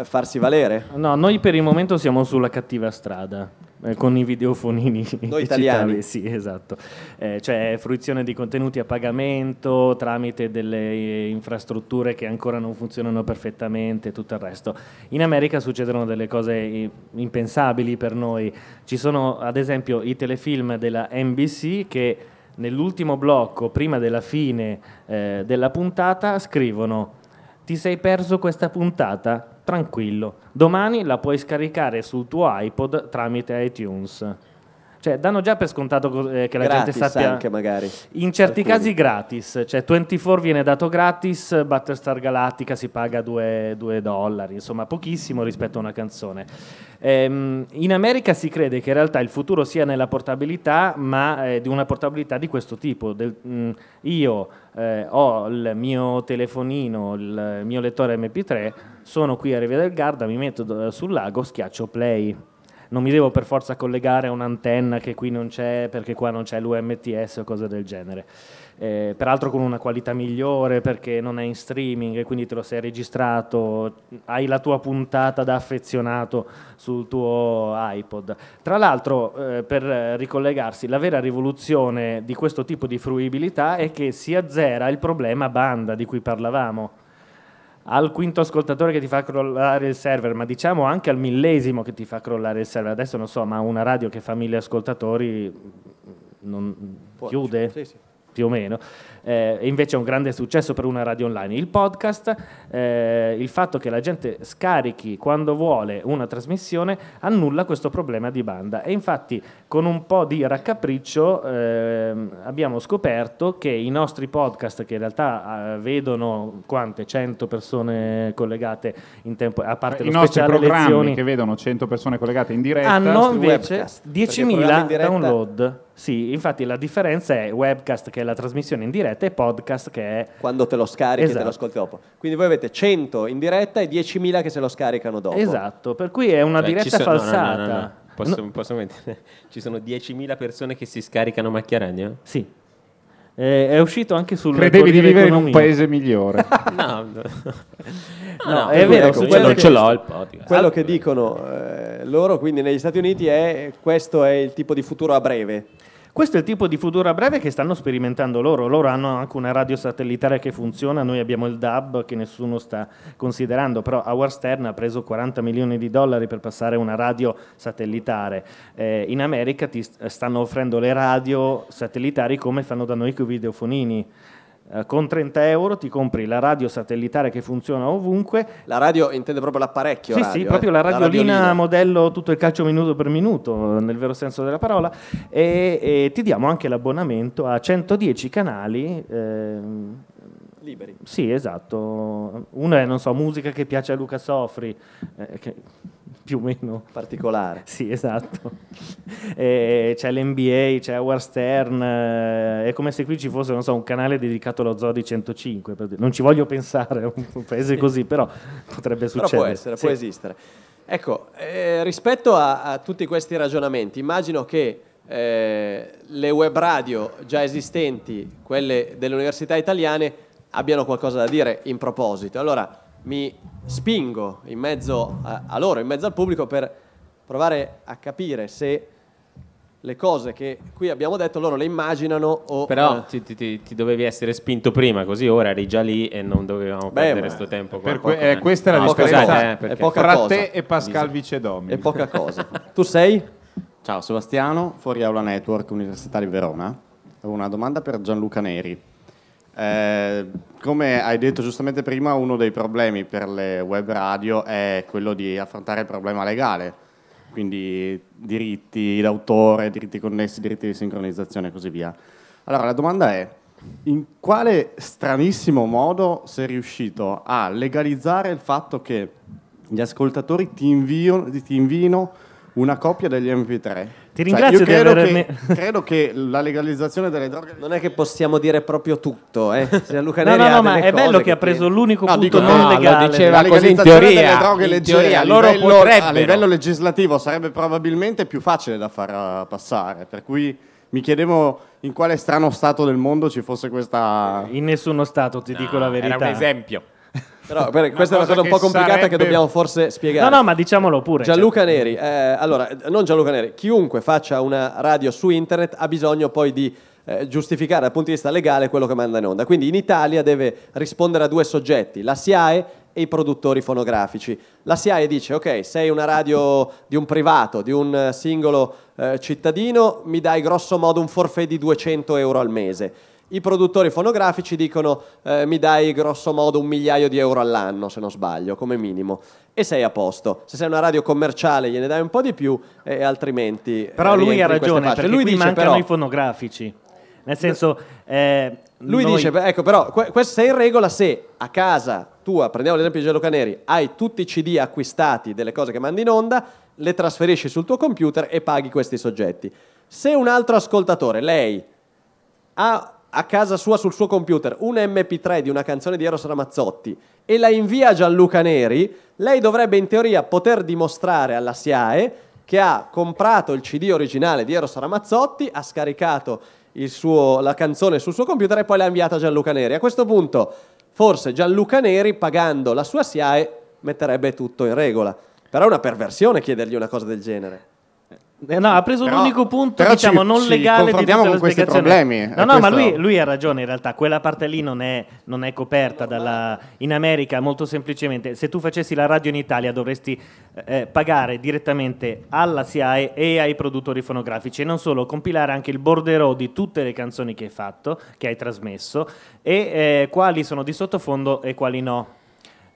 eh, farsi valere? No, noi per il momento siamo sulla cattiva strada. eh, con i videofonini Noi italiani. citavi, sì, esatto. Eh, cioè fruizione di contenuti a pagamento tramite delle eh, infrastrutture che ancora non funzionano perfettamente e tutto il resto. In America succedono delle cose impensabili per noi. Ci sono ad esempio i telefilm della NBC che nell'ultimo blocco, prima della fine eh, della puntata, scrivono ti sei perso questa puntata? Tranquillo, domani la puoi scaricare sul tuo iPod tramite iTunes. Cioè, danno già per scontato co- eh, che la Gratis gente sappia. anche magari. In certi Alcuni. casi gratis, cioè 24 viene dato gratis, Battlestar Galactica si paga 2, dollari, insomma pochissimo rispetto a una canzone. Ehm, in America si crede che in realtà il futuro sia nella portabilità, ma eh, di una portabilità di questo tipo. Del- mm, io eh, ho il mio telefonino, il mio lettore MP3, sono qui a Riva del Garda, mi metto do- sul lago, schiaccio play. Non mi devo per forza collegare a un'antenna che qui non c'è perché qua non c'è l'UMTS o cose del genere. Eh, peraltro con una qualità migliore perché non è in streaming e quindi te lo sei registrato, hai la tua puntata da affezionato sul tuo iPod. Tra l'altro, eh, per ricollegarsi, la vera rivoluzione di questo tipo di fruibilità è che si azzera il problema banda di cui parlavamo al quinto ascoltatore che ti fa crollare il server, ma diciamo anche al millesimo che ti fa crollare il server. Adesso non so, ma una radio che fa mille ascoltatori non Può- chiude? sì, sì. Più o meno. Eh, invece è un grande successo per una radio online. Il podcast, eh, il fatto che la gente scarichi quando vuole una trasmissione, annulla questo problema di banda. E infatti, con un po' di raccapriccio, ehm, abbiamo scoperto che i nostri podcast, che in realtà eh, vedono quante 100 persone collegate in tempo, a parte I lo nostri speciale programmi lezioni, che vedono 100 persone collegate in diretta. hanno invece webcast, perché i programmi in 10.000 diretta- download. Sì, infatti la differenza è webcast che è la trasmissione in diretta e podcast che è Quando te lo scarichi e te Esatto. lo ascolti dopo. Quindi voi avete 100 in diretta e 10.000 che se lo scaricano dopo. Esatto, per cui è una Cioè, ci diretta sono- no, no, no, falsata. no, no. Posso, posso mettere? Ci sono 10.000 persone che si scaricano macchia radio? Sì. Eh, è uscito anche sul Credevi di vivere in un paese migliore. No, no, No, è per cui, vero, ecco, non che- ce l'ho il podcast. Quello che dicono eh, loro quindi negli Stati Uniti è questo è il tipo di futuro a breve. Questo è il tipo di futuro a breve che stanno sperimentando loro. Loro hanno anche una radio satellitare che funziona, noi abbiamo il DAB che nessuno sta considerando, però Howard Stern ha preso 40 milioni di dollari per passare una radio satellitare. Eh, in America ti st- stanno offrendo le radio satellitari come fanno da noi con i videofonini. Eh, con 30 euro ti compri la radio satellitare che funziona ovunque La radio intende proprio l'apparecchio sì, radio, sì, proprio eh, la radiolina, radiolina. modello tutto il calcio minuto per minuto, nel vero senso della parola, e, e ti diamo anche l'abbonamento a 110 canali. ehm, liberi. sì, esatto. Uno è, non so, musica che piace a Luca Sofri, eh, che più o meno. Particolare. Sì, esatto. E c'è l'NBA, c'è Howard Stern, eh, è come se qui ci fosse, non so, un canale dedicato allo Zoo di 105. per dire. Non ci voglio pensare a un paese così, però potrebbe Però succedere. può essere, può Sì. esistere. Ecco, eh, rispetto a, a tutti questi ragionamenti, immagino che eh, le web radio già esistenti, quelle delle università italiane, abbiano qualcosa da dire in proposito. Allora mi spingo in mezzo a, a loro, in mezzo al pubblico, per provare a capire se le cose che qui abbiamo detto loro le immaginano o... Però eh, ti, ti- ti- ti dovevi essere spinto prima, così ora eri già lì e non dovevamo Beh, perdere questo tempo. qua. Que- eh, questa è la No, differenza eh, perché- è poca fra cosa. te e Pascal Vicedomi. è poca cosa. tu sei? Ciao Sebastiano, Fuori Aula Network, Università di Verona. Ho una domanda per Gianluca Neri. Eh, come hai detto giustamente prima, uno dei problemi per le web radio è quello di affrontare il problema legale, quindi diritti d'autore, diritti connessi, diritti di sincronizzazione e così via. Allora la domanda è, in quale stranissimo modo sei riuscito a legalizzare il fatto che gli ascoltatori ti, invio- ti invino una copia degli MP3? Ti Cioè, ringrazio io di credo avermi- che, credo che la legalizzazione delle droghe Non è che possiamo dire proprio tutto, eh? Gianluca No, Neri no, ha no, ma è bello che ha preso l'unico No, punto dico, non no, lo legale. diceva la così in legalizzazione teoria, delle droghe in leggere teoria a loro livello, potrebbero. a livello legislativo sarebbe probabilmente più facile da far uh, passare, per cui mi chiedevo in quale strano stato del mondo ci fosse questa... In nessuno stato, ti dico la No, verità. Era un esempio. Però per- questa è una cosa cosa un po' che complicata che sarebbe- dobbiamo forse spiegare. No, no, ma diciamolo pure. Gianluca Neri, eh, allora, non Gianluca Neri, chiunque faccia una radio su internet ha bisogno poi di eh, giustificare dal punto di vista legale quello che manda in onda. Quindi in Italia deve rispondere a due soggetti, la SIAE e i produttori fonografici. La SIAE dice, ok, sei una radio di un privato, di un eh, singolo eh, cittadino, mi dai grosso modo un forfait di 200 euro al mese. I produttori fonografici dicono eh, mi dai grosso modo un migliaio di euro all'anno, se non sbaglio, come minimo, e sei a posto. Se sei una radio commerciale gliene dai un po' di più, e altrimenti... eh, Però lui ha ragione, perché lui qui dice mancano però, i fonografici. Nel senso, eh, lui noi- dice, ecco, però, que- questo sei in regola se a casa tua, prendiamo l'esempio di Gianluca Neri, hai tutti i CD acquistati delle cose che mandi in onda, le trasferisci sul tuo computer e paghi questi soggetti. Se un altro ascoltatore, lei, ha a casa sua sul suo computer un MP3 di una canzone di Eros Ramazzotti e la invia a Gianluca Neri, lei dovrebbe in teoria poter dimostrare alla SIAE che ha comprato il CD originale di Eros Ramazzotti, ha scaricato suo- la canzone sul suo computer e poi l'ha inviata a Gianluca Neri. A questo punto, forse Gianluca Neri, pagando la sua SIAE, metterebbe tutto in regola. Però è una perversione chiedergli una cosa del genere. Eh, No, ha preso Però- l'unico punto, diciamo, ci- non ci legale di confrontiamo tutta con questi problemi, No, no, ma lui, lui ha ragione in realtà, quella parte lì non è, non è coperta dalla... In America, molto semplicemente, se tu facessi la radio in Italia dovresti eh, pagare direttamente alla SIAE e ai produttori fonografici e non solo, compilare anche il borderò di tutte le canzoni che hai fatto, che hai trasmesso e eh, quali sono di sottofondo e quali no.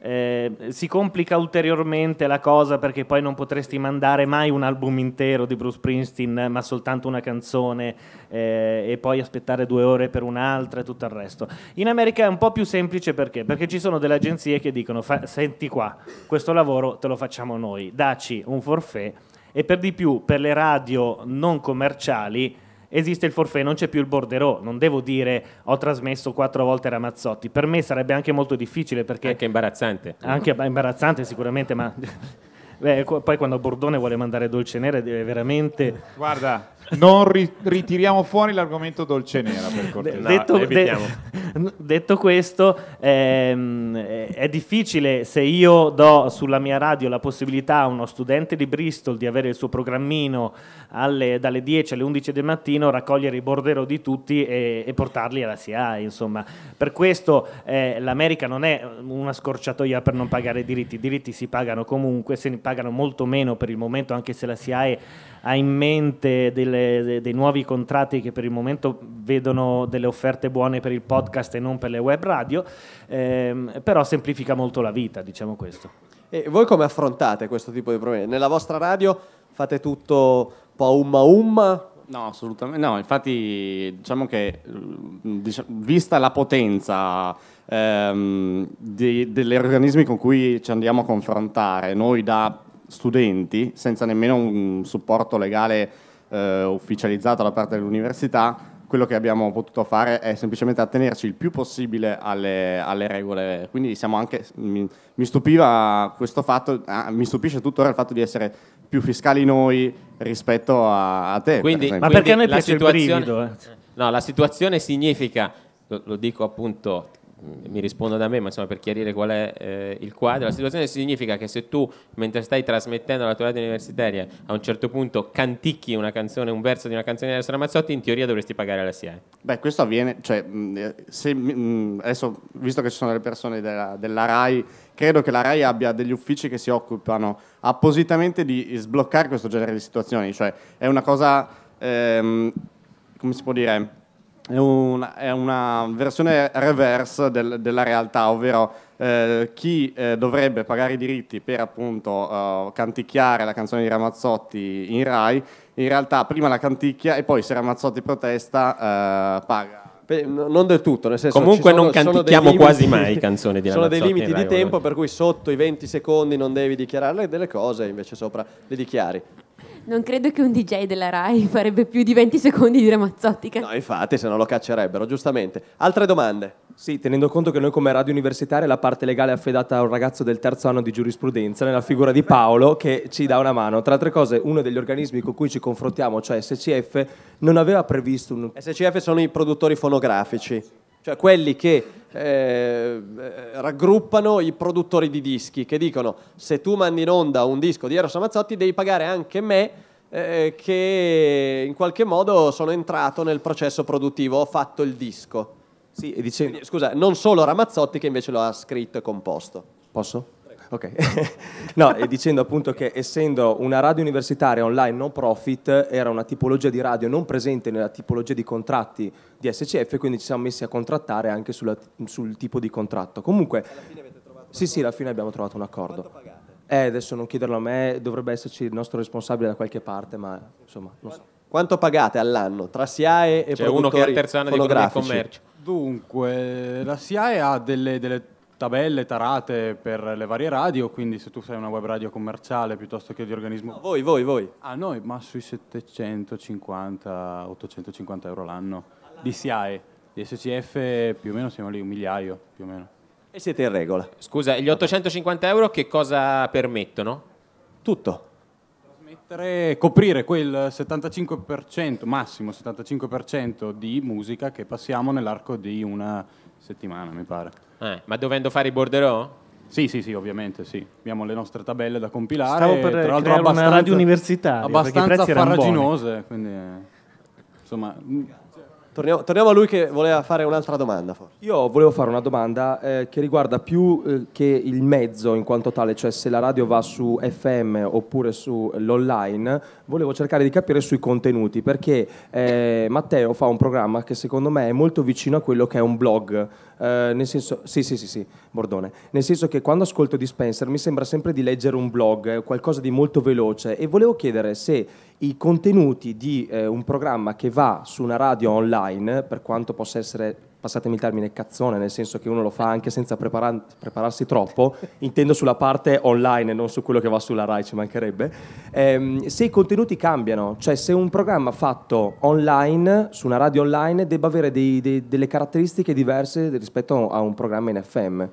Eh, si complica ulteriormente la cosa perché poi non potresti mandare mai un album intero di Bruce Springsteen, ma soltanto una canzone eh, e poi aspettare due ore per un'altra e tutto il resto. In America è un po' più semplice perché? Perché ci sono delle agenzie che dicono: "Fa- Senti qua, questo lavoro te lo facciamo noi, daci un forfait e per di più per le radio non commerciali esiste il forfait, non c'è più il borderò. Non devo dire ho trasmesso quattro volte Ramazzotti. Per me sarebbe anche molto difficile perché Anche imbarazzante. anche imbarazzante sicuramente, ma beh, poi quando Bordone vuole mandare Dolce Nera deve veramente... Guarda, non ri- ritiriamo fuori l'argomento dolce nera per cortesia. No, detto, evitiamo. detto questo, ehm, è difficile se io do sulla mia radio la possibilità a uno studente di Bristol di avere il suo programmino alle- dalle 10 alle 11 del mattino, raccogliere i borderò di tutti e, e portarli alla SIAE. Insomma. Per questo eh, l'America non è una scorciatoia per non pagare i diritti, i diritti si pagano comunque, se ne pagano molto meno per il momento, anche se la SIAE ha in mente delle- de- dei nuovi contratti che per il momento vedono delle offerte buone per il podcast e non per le web radio, ehm, però semplifica molto la vita, diciamo questo. E voi come affrontate questo tipo di problemi? Nella vostra radio fate tutto un po' umma umma? No, assolutamente no. Infatti, diciamo che mm, vista la potenza ehm, di- degli organismi con cui ci andiamo a confrontare, noi da studenti, senza nemmeno un supporto legale eh, ufficializzato da parte dell'università, quello che abbiamo potuto fare è semplicemente attenerci il più possibile alle, alle regole. Quindi siamo anche, mi, mi stupiva questo fatto, ah, mi stupisce tuttora il fatto di essere più fiscali noi rispetto a, a te. per Quindi, esempio. Ma perché a noi la piace il situazione- brivido, eh? No, la situazione significa, lo, lo dico appunto, mi rispondo da me, ma insomma per chiarire qual è eh, il quadro, la situazione significa che se tu, mentre stai trasmettendo la tua radio universitaria, a un certo punto canticchi una canzone, un verso di una canzone di Alessio Ramazzotti, in teoria dovresti pagare la SIAE. Beh, questo avviene, cioè, mh, eh, se, mh, adesso, visto che ci sono delle persone della, della RAI, credo che la RAI abbia degli uffici che si occupano appositamente di sbloccare questo genere di situazioni, cioè è una cosa, ehm, come si può dire, è una, è una versione reverse del- della realtà, ovvero eh, chi eh, dovrebbe pagare i diritti per appunto eh, canticchiare la canzone di Ramazzotti in RAI, in realtà prima la canticchia e poi se Ramazzotti protesta eh, paga. Beh, non del tutto, nel senso Comunque ci sono- non canticchiamo limiti- quasi mai canzoni di Sono dei Ramazzotti limiti di tempo per cui sotto i 20 secondi non devi dichiarare delle cose, invece sopra le dichiari. Non credo che un DJ della Rai farebbe più di 20 secondi di Ramazzotti. No, infatti, se no lo caccerebbero, giustamente. Altre domande? Sì, tenendo conto che noi come radio universitaria la parte legale è affidata a un ragazzo del terzo anno di giurisprudenza nella figura di Paolo che ci dà una mano. Tra altre cose, uno degli organismi con cui ci confrontiamo, cioè SCF, non aveva previsto un... SCF sono i produttori fonografici, cioè quelli che eh, raggruppano i produttori di dischi, che dicono se tu mandi in onda un disco di Eros Ramazzotti devi pagare anche me eh, che in qualche modo sono entrato nel processo produttivo, ho fatto il disco. Sì, e dicendo... Quindi, scusa, non solo Ramazzotti che invece lo ha scritto e composto. Posso? Ok. no, e dicendo appunto che essendo una radio universitaria online non profit, era una tipologia di radio non presente nella tipologia di contratti di SCF, quindi ci siamo messi a contrattare anche sulla- sul tipo di contratto. Comunque, sì, sì, alla fine abbiamo trovato un accordo. Eh, adesso non chiederlo a me, dovrebbe esserci il nostro responsabile da qualche parte, ma insomma, non so. Quanto pagate all'anno tra SIAE e C'è uno che è al terzo anno di e commercio. Dunque, la SIAE ha delle, delle tabelle tarate per le varie radio, quindi se tu sei una web radio commerciale piuttosto che di organismo... Voi, voi, voi. Ah, noi, ma sui 750-850 euro l'anno di SIAE. Di SCF più o meno siamo lì, un migliaio, più o meno. E siete in regola. Scusa, gli 850 euro che cosa permettono? Tutto. Mettere, coprire quel 75%, massimo 75% di musica che passiamo nell'arco di una settimana, mi pare. Eh, ma dovendo fare i borderò? Sì, sì, sì, ovviamente sì. Abbiamo le nostre tabelle da compilare. Stavo per tra l'altro una abbastanza- radio universitaria, perché i Abbastanza prezzi erano farraginose, quindi eh, insomma... Torniamo, torniamo a lui che voleva fare un'altra domanda. forse. Io volevo fare una domanda eh, che riguarda più eh, che il mezzo in quanto tale, cioè se la radio va su FM oppure sull'online, volevo cercare di capire sui contenuti, perché eh, Matteo fa un programma che secondo me è molto vicino a quello che è un blog, eh, nel senso, sì, sì, sì, sì, Bordone, nel senso che quando ascolto Dispenser mi sembra sempre di leggere un blog, eh, qualcosa di molto veloce, e volevo chiedere se i contenuti di eh, un programma che va su una radio online, per quanto possa essere, passatemi il termine, cazzone, nel senso che uno lo fa anche senza preparar- prepararsi troppo, intendo sulla parte online e non su quello che va sulla RAI, ci mancherebbe, ehm, se i contenuti cambiano, cioè se un programma fatto online, su una radio online, debba avere dei- dei- delle caratteristiche diverse rispetto a un programma in FM.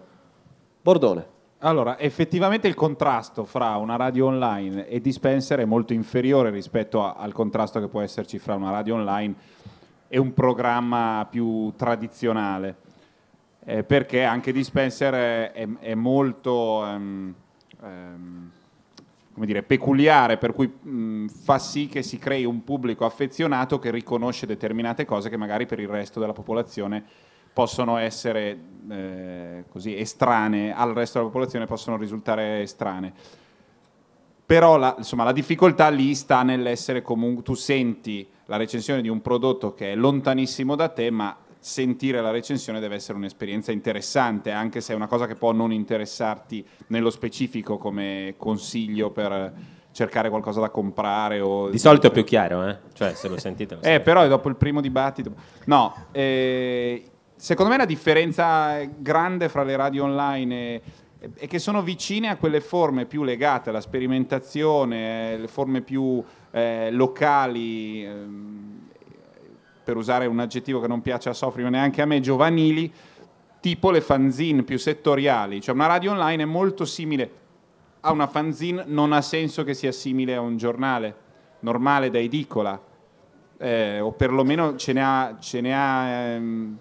Bordone. Allora, effettivamente il contrasto fra una radio online e dispenser è molto inferiore rispetto a- al contrasto che può esserci fra una radio online e un programma più tradizionale, Eh, perché anche dispenser è, è- è molto ehm, ehm, dire, peculiare, per cui mh, fa sì che si crei un pubblico affezionato che riconosce determinate cose che magari per il resto della popolazione possono essere eh, così estranee, al resto della popolazione possono risultare estranee. Però la, insomma, la difficoltà lì sta nell'essere comunque, tu senti la recensione di un prodotto che è lontanissimo da te, ma sentire la recensione deve essere un'esperienza interessante, anche se è una cosa che può non interessarti nello specifico come consiglio per cercare qualcosa da comprare o Di solito è più chiaro, eh? Cioè, se lo sentite. lo eh, però dopo il primo dibattito. No, eh, secondo me la differenza grande fra le radio online e- è che sono vicine a quelle forme più legate alla sperimentazione, eh, le forme più eh, locali, ehm, per usare un aggettivo che non piace a Sofri, ma neanche a me, giovanili, tipo le fanzine più settoriali. Cioè una radio online è molto simile a una fanzine, non ha senso che sia simile a un giornale normale da edicola eh, o perlomeno ce ne ha, ce ne ha ehm,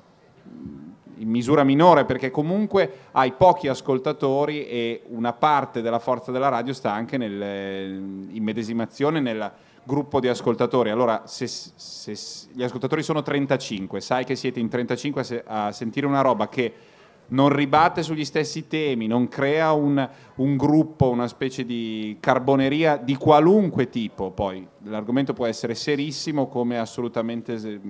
in misura minore perché comunque hai pochi ascoltatori e una parte della forza della radio sta anche nell'immedesimazione nel gruppo di ascoltatori. Allora, se, se gli ascoltatori sono 35, sai che siete in 35 a, se- a sentire una roba che non ribatte sugli stessi temi, non crea un, un gruppo, una specie di carboneria di qualunque tipo. Poi l'argomento può essere serissimo come assolutamente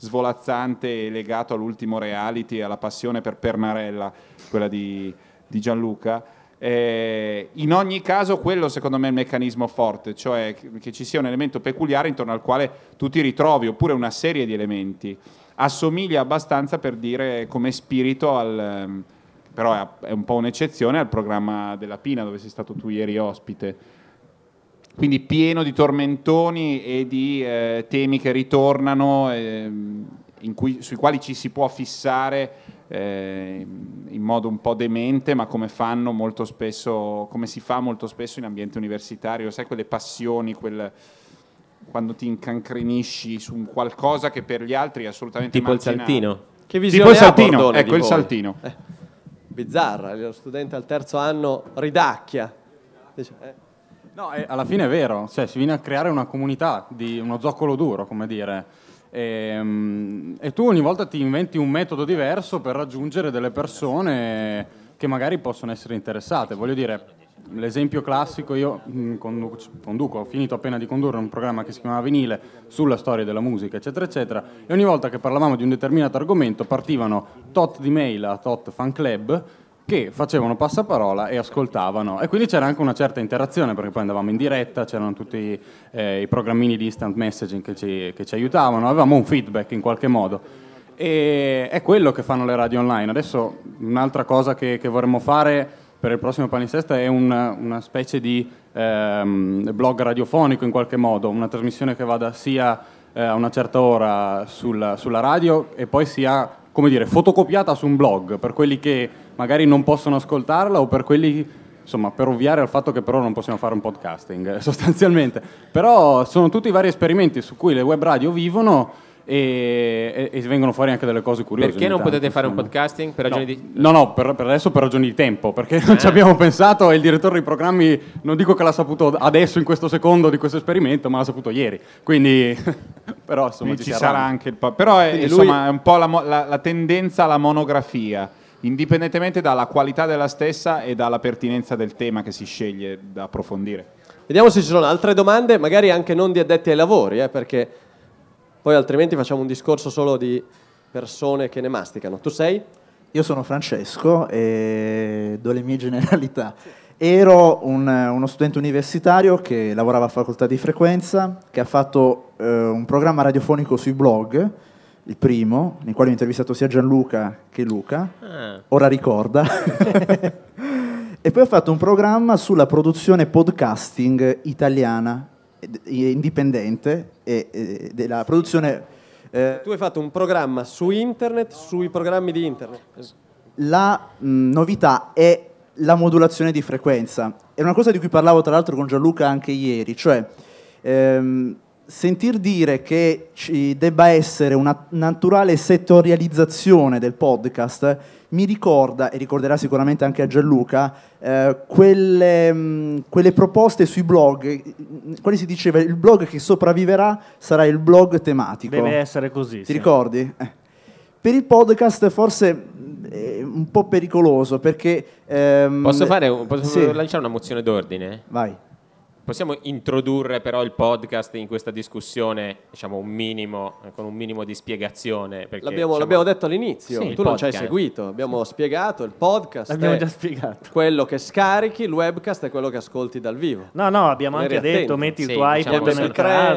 svolazzante e legato all'ultimo reality, e alla passione per Pernarella, quella di, di Gianluca. Eh, in ogni caso quello secondo me è il meccanismo forte, cioè che- ci sia un elemento peculiare intorno al quale tu ti ritrovi, oppure una serie di elementi assomiglia abbastanza per dire come spirito al ehm, però è un po' un'eccezione al programma della Pina dove sei stato tu ieri ospite quindi pieno di tormentoni e di eh, temi che ritornano in cui- sui quali ci si può fissare eh, in modo un po' demente ma come fanno molto spesso come si fa molto spesso in ambiente universitario sai quelle passioni quel quando ti incancrenisci su un qualcosa che per gli altri è assolutamente Tipo il marginale. saltino. Che Tipo visione il ha saltino, Bordone ecco il voi? saltino. Eh, bizzarra, lo studente al terzo anno ridacchia. Dice, eh, No, alla fine è vero, cioè si viene a creare una comunità, di uno zoccolo duro, come dire. Ehm, E, tu ogni volta ti inventi un metodo diverso per raggiungere delle persone che magari possono essere interessate. Voglio dire, l'esempio classico, io mh, condu- conduco, ho finito appena di condurre un programma che si chiamava Vinile sulla storia della musica, eccetera, eccetera, e ogni volta che parlavamo di un determinato argomento partivano tot di mail a tot fan club che facevano passaparola e ascoltavano e quindi c'era anche una certa interazione perché poi andavamo in diretta, c'erano tutti eh, i programmini di instant messaging che ci, che ci aiutavano, avevamo un feedback in qualche modo. E è quello che fanno le radio online. Adesso un'altra cosa che, che vorremmo fare per il prossimo Palinsesta è un- una specie di ehm, blog radiofonico in qualche modo, una trasmissione che vada sia eh, a una certa ora sulla, sulla radio e poi sia, come dire, fotocopiata su un blog per quelli che magari non possono ascoltarla o per quelli insomma, per ovviare al fatto che però non possiamo fare un podcasting, eh, sostanzialmente. Però sono tutti vari esperimenti su cui le web radio vivono e, e- e vengono fuori anche delle cose curiose. Perché non tanto, potete fare un insomma. podcasting per ragioni di... No, no, per, per adesso per ragioni di tempo, perché non ci abbiamo pensato e il direttore dei programmi non dico che l'ha saputo adesso in questo secondo di questo esperimento, ma l'ha saputo ieri. Quindi però insomma Quindi ci si sarà anche il po- però è, insomma, lui- è un po' la, mo- la- la tendenza alla monografia indipendentemente dalla qualità della stessa e dalla pertinenza del tema che si sceglie da approfondire Vediamo se ci sono altre domande, magari anche non di addetti ai lavori, eh, perché poi altrimenti facciamo un discorso solo di persone che ne masticano. Tu sei? Io sono Francesco e do le mie generalità. Ero un- uno studente universitario che lavorava a facoltà di frequenza, che ha fatto eh, un programma radiofonico sui blog, il primo, nel quale ho intervistato sia Gianluca che Luca, Ah. ora ricorda. e poi ho fatto un programma sulla produzione podcasting italiana, indipendente, e, e della produzione... eh, Tu hai fatto un programma su internet, sui programmi di internet. la mh, novità è la modulazione di frequenza. È una cosa di cui parlavo tra l'altro con Gianluca anche ieri, cioè ehm, sentir dire che ci debba essere una naturale settorializzazione del podcast mi ricorda, e ricorderà sicuramente anche a Gianluca, eh, quelle, mh, quelle proposte sui blog, quali si diceva il blog che sopravviverà sarà il blog tematico. Deve essere così. Ti sì. ricordi? Eh. Per il podcast forse è un po' pericoloso perché... ehm, Posso, fare posso sì. lanciare una mozione d'ordine? Vai. Possiamo introdurre però il podcast in questa discussione, diciamo un minimo, con un minimo di spiegazione? Perché, L'abbiamo, diciamo, l'abbiamo detto all'inizio, Sì, tu il non ci hai seguito, abbiamo spiegato il podcast. L'abbiamo già spiegato. Quello che scarichi, il webcast è quello che ascolti dal vivo. No, no, abbiamo Eri anche detto, attento. metti il Sì, tuo diciamo che nel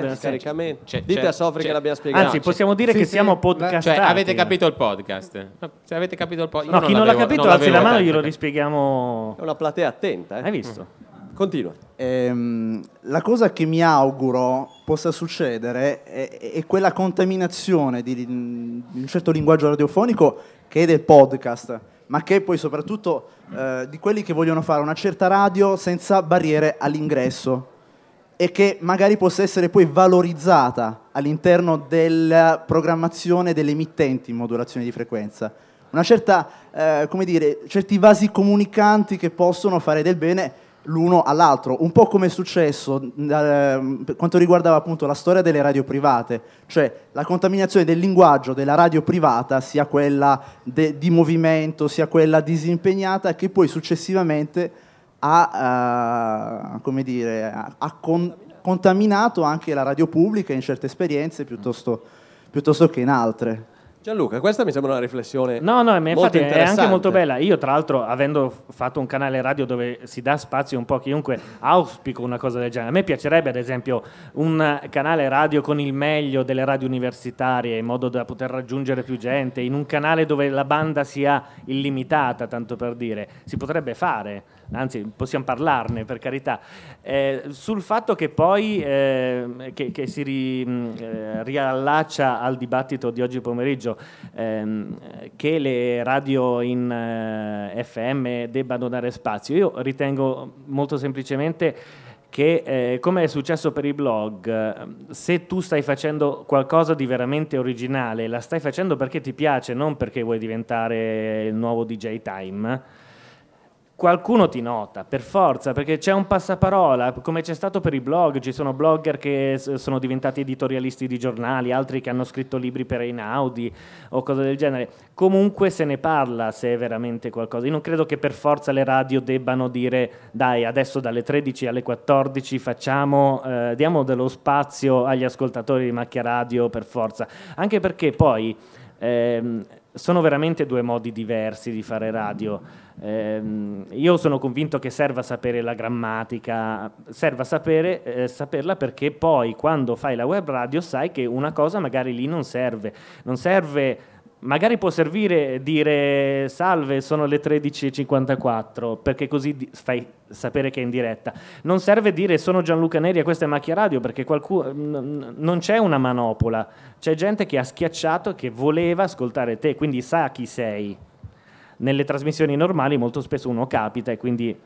il sì. scaricamento. C'è- Dite c'è- a Sofri c'è- che l'abbiamo spiegato. Anzi, possiamo dire Sì, che sì, siamo podcastati. Cioè, avete capito il podcast? Se avete capito il podcast... No, chi non l'ha capito alzi la mano e glielo rispieghiamo. È una platea attenta, eh? Hai visto? Continua. Ehm, la cosa che mi auguro possa succedere è, è quella contaminazione di, di un certo linguaggio radiofonico che è del podcast, ma che è poi soprattutto eh, di quelli che vogliono fare una certa radio senza barriere all'ingresso e che magari possa essere poi valorizzata all'interno della programmazione delle emittenti in modulazione di frequenza. Una certa, eh, come dire, certi vasi comunicanti che possono fare del bene l'uno all'altro, un po' come è successo eh, per quanto riguardava appunto la storia delle radio private, cioè la contaminazione del linguaggio della radio privata, sia quella de- di movimento, sia quella disimpegnata, che poi successivamente ha, eh, dire, ha con- contaminato anche la radio pubblica in certe esperienze piuttosto, piuttosto che in altre. Gianluca, questa mi sembra una riflessione No, no, infatti è anche molto bella. Io, tra l'altro, avendo fatto un canale radio dove si dà spazio un po' a chiunque, auspico una cosa del genere. A me piacerebbe, ad esempio, un canale radio con il meglio delle radio universitarie, in modo da poter raggiungere più gente, in un canale dove la banda sia illimitata, tanto per dire. Si potrebbe fare, anzi, possiamo parlarne, per carità. Eh, sul fatto che poi eh, che, che si ri- mh, eh, riallaccia al dibattito di oggi pomeriggio ehm, che le radio in eh, FM debbano dare spazio, io ritengo molto semplicemente che eh, come è successo per i blog, se tu stai facendo qualcosa di veramente originale, la stai facendo perché ti piace, non perché vuoi diventare il nuovo DJ Time qualcuno ti nota, per forza, perché c'è un passaparola, come c'è stato per i blog, ci sono blogger che sono diventati editorialisti di giornali, altri che hanno scritto libri per Einaudi o cose del genere. Comunque se ne parla se è veramente qualcosa. Io non credo che per forza le radio debbano dire dai, adesso dalle 13 alle 14 facciamo, eh, diamo dello spazio agli ascoltatori di Macchia Radio per forza, anche perché poi ehm, sono veramente due modi diversi di fare radio. Ehm, io sono convinto che serva sapere la grammatica, serva sapere, eh, saperla perché poi quando fai la web radio sai che una cosa magari lì non serve. Non serve Magari può servire dire salve, sono le 13.54, perché così fai sapere che è in diretta. Non serve dire sono Gianluca Neri e questa è Macchia Radio, perché qualcuno, n- non c'è una manopola, c'è gente che ha schiacciato che voleva ascoltare te, quindi sa chi sei. Nelle trasmissioni normali molto spesso uno capita e quindi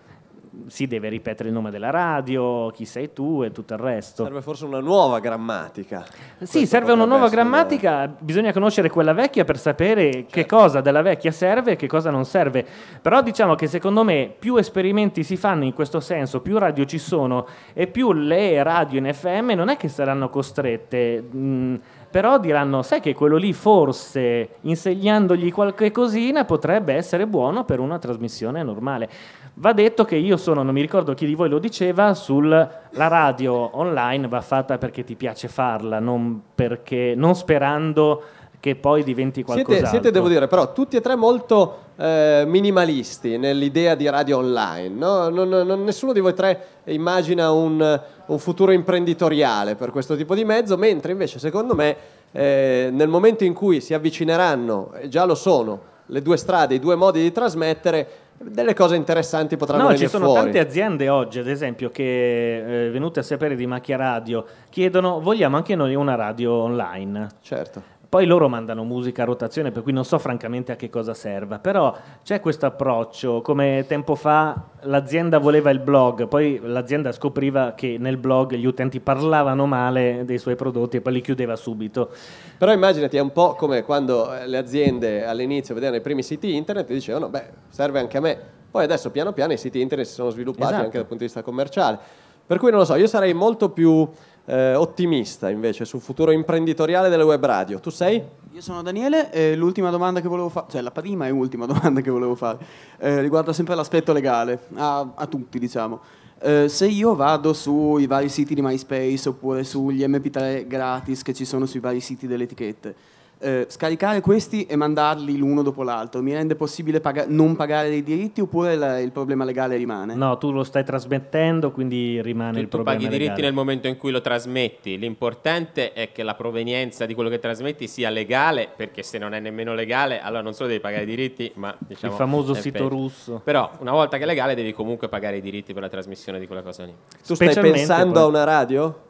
si deve ripetere il nome della radio, chi sei tu e tutto il resto. Serve forse una nuova grammatica. Sì, serve una nuova grammatica, bisogna conoscere quella vecchia per sapere che cosa della vecchia serve e che cosa non serve. Però diciamo che secondo me più esperimenti si fanno in questo senso, più radio ci sono e più le radio in FM non è che saranno costrette, mh, però diranno, sai che quello lì forse insegnandogli qualche cosina potrebbe essere buono per una trasmissione normale. Va detto che io sono, non mi ricordo chi di voi lo diceva, sul la radio online va fatta perché ti piace farla, non, perché, non sperando che poi diventi qualcos'altro. Siete, siete, devo dire, però tutti e tre molto eh, minimalisti nell'idea di radio online. no? Non- non- nessuno di voi tre immagina un, un futuro imprenditoriale per questo tipo di mezzo, mentre invece secondo me eh, nel momento in cui si avvicineranno, e già lo sono, le due strade, i due modi di trasmettere, delle cose interessanti potranno No, venire ci sono fuori. tante aziende oggi, ad esempio, che eh, venute a sapere di Macchia Radio chiedono vogliamo anche noi una radio online. Certo. Poi loro mandano musica a rotazione, per cui non so francamente a che cosa serva, però c'è questo approccio, come tempo fa l'azienda voleva il blog, poi l'azienda scopriva che nel blog gli utenti parlavano male dei suoi prodotti e poi li chiudeva subito. Però immaginati, è un po' come quando eh, le aziende all'inizio vedevano i primi siti internet e dicevano, beh, serve anche a me. Poi adesso piano piano i siti internet si sono sviluppati Esatto. anche dal punto di vista commerciale. Per cui non lo so, io sarei molto più eh, ottimista invece sul futuro imprenditoriale delle web radio. Tu sei? Io sono Daniele e l'ultima domanda che volevo fare, cioè la prima e ultima domanda che volevo fare, eh, riguarda sempre l'aspetto legale, a, a tutti diciamo. Eh, se io vado sui vari siti di MySpace oppure sugli MP3 gratis che ci sono sui vari siti delle etichette, eh, scaricare questi e mandarli l'uno dopo l'altro, mi rende possibile paga- non pagare dei diritti oppure la- il problema legale rimane? No, tu lo stai trasmettendo, quindi rimane il Tu problema paghi i diritti nel momento in cui lo trasmetti. L'importante è che la provenienza di quello che trasmetti sia legale, perché se non è nemmeno legale, allora non solo devi pagare i diritti, ma diciamo. Il famoso sito peggio. russo. Però, una volta che è legale, devi comunque pagare i diritti per la trasmissione di quella cosa lì. Tu stai pensando a una radio?